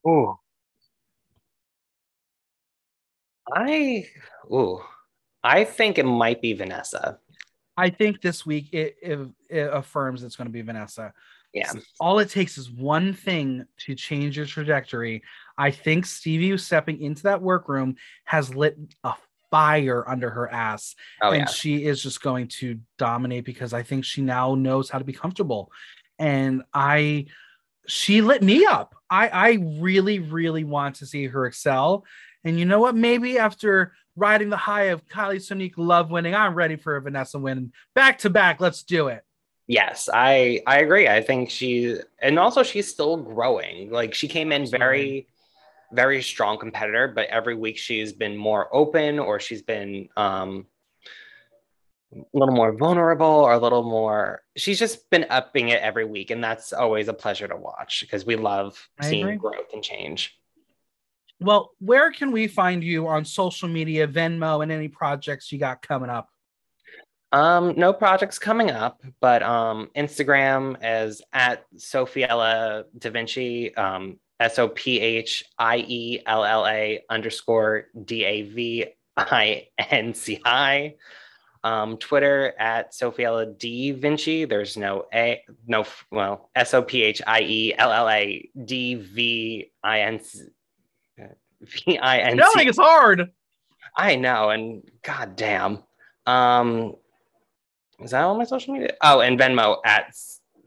B: Oh. I oh, I think it might be Vanessa.
A: I think this week it, it, it affirms it's going to be Vanessa.
B: Yeah.
A: All it takes is one thing to change your trajectory. I think Stevie stepping into that workroom has lit a fire under her ass. Oh, and yeah. she is just going to dominate because I think she now knows how to be comfortable. And I she lit me up. I I really really want to see her excel. And you know what? Maybe after riding the high of Kylie Sonique love winning, I'm ready for a Vanessa win. Back to back, let's do it.
B: Yes, I I agree. I think she and also she's still growing. Like she came in very very strong competitor, but every week she's been more open or she's been um, a little more vulnerable or a little more. She's just been upping it every week, and that's always a pleasure to watch because we love seeing growth and change.
A: Well, where can we find you on social media, Venmo, and any projects you got coming up?
B: Um, no projects coming up, but um, Instagram is at Sophiella Da Vinci. Um, S O P H I E L L A underscore D A V I N C I. Um, Twitter at Sophiella D Vinci. There's no A, no, well, S O P H I E L L A D V I N C. V *laughs* I N C.
A: Spelling is hard.
B: I know, and god damn. Um, is that on my social media? Oh, and Venmo at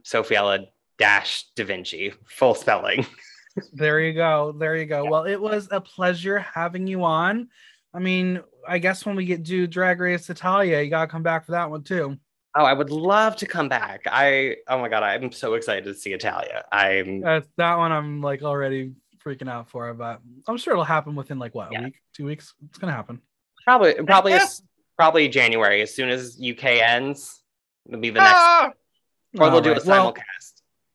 B: Sophiella dash Da Vinci, full spelling. *laughs*
A: there you go. There you go. Yeah. Well, it was a pleasure having you on. I mean, I guess when we get do Drag Race Italia, you gotta come back for that one too.
B: Oh, I would love to come back. I oh my god, I'm so excited to see Italia. I'm
A: that one. I'm like already freaking out for, it, but I'm sure it'll happen within like what a yeah. week, two weeks. It's gonna happen.
B: Probably, probably, probably January. As soon as UK ends, it'll be the next, ah! or they'll do a simulcast. Well,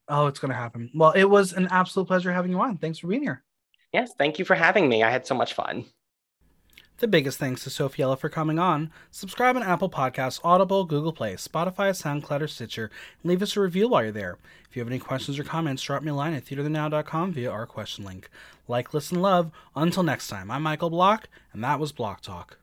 A: Oh, it's going to happen. Well, it was an absolute pleasure having you on. Thanks for being here.
B: Yes, thank you for having me. I had so much fun.
A: The biggest thanks to Sophiella for coming on. Subscribe on Apple Podcasts, Audible, Google Play, Spotify, SoundCloud, or Stitcher, and leave us a review while you're there. If you have any questions or comments, drop me a line at theatreinthenow.com via our question link. Like, listen, love. Until next time, I'm Michael Block, and that was Block Talk.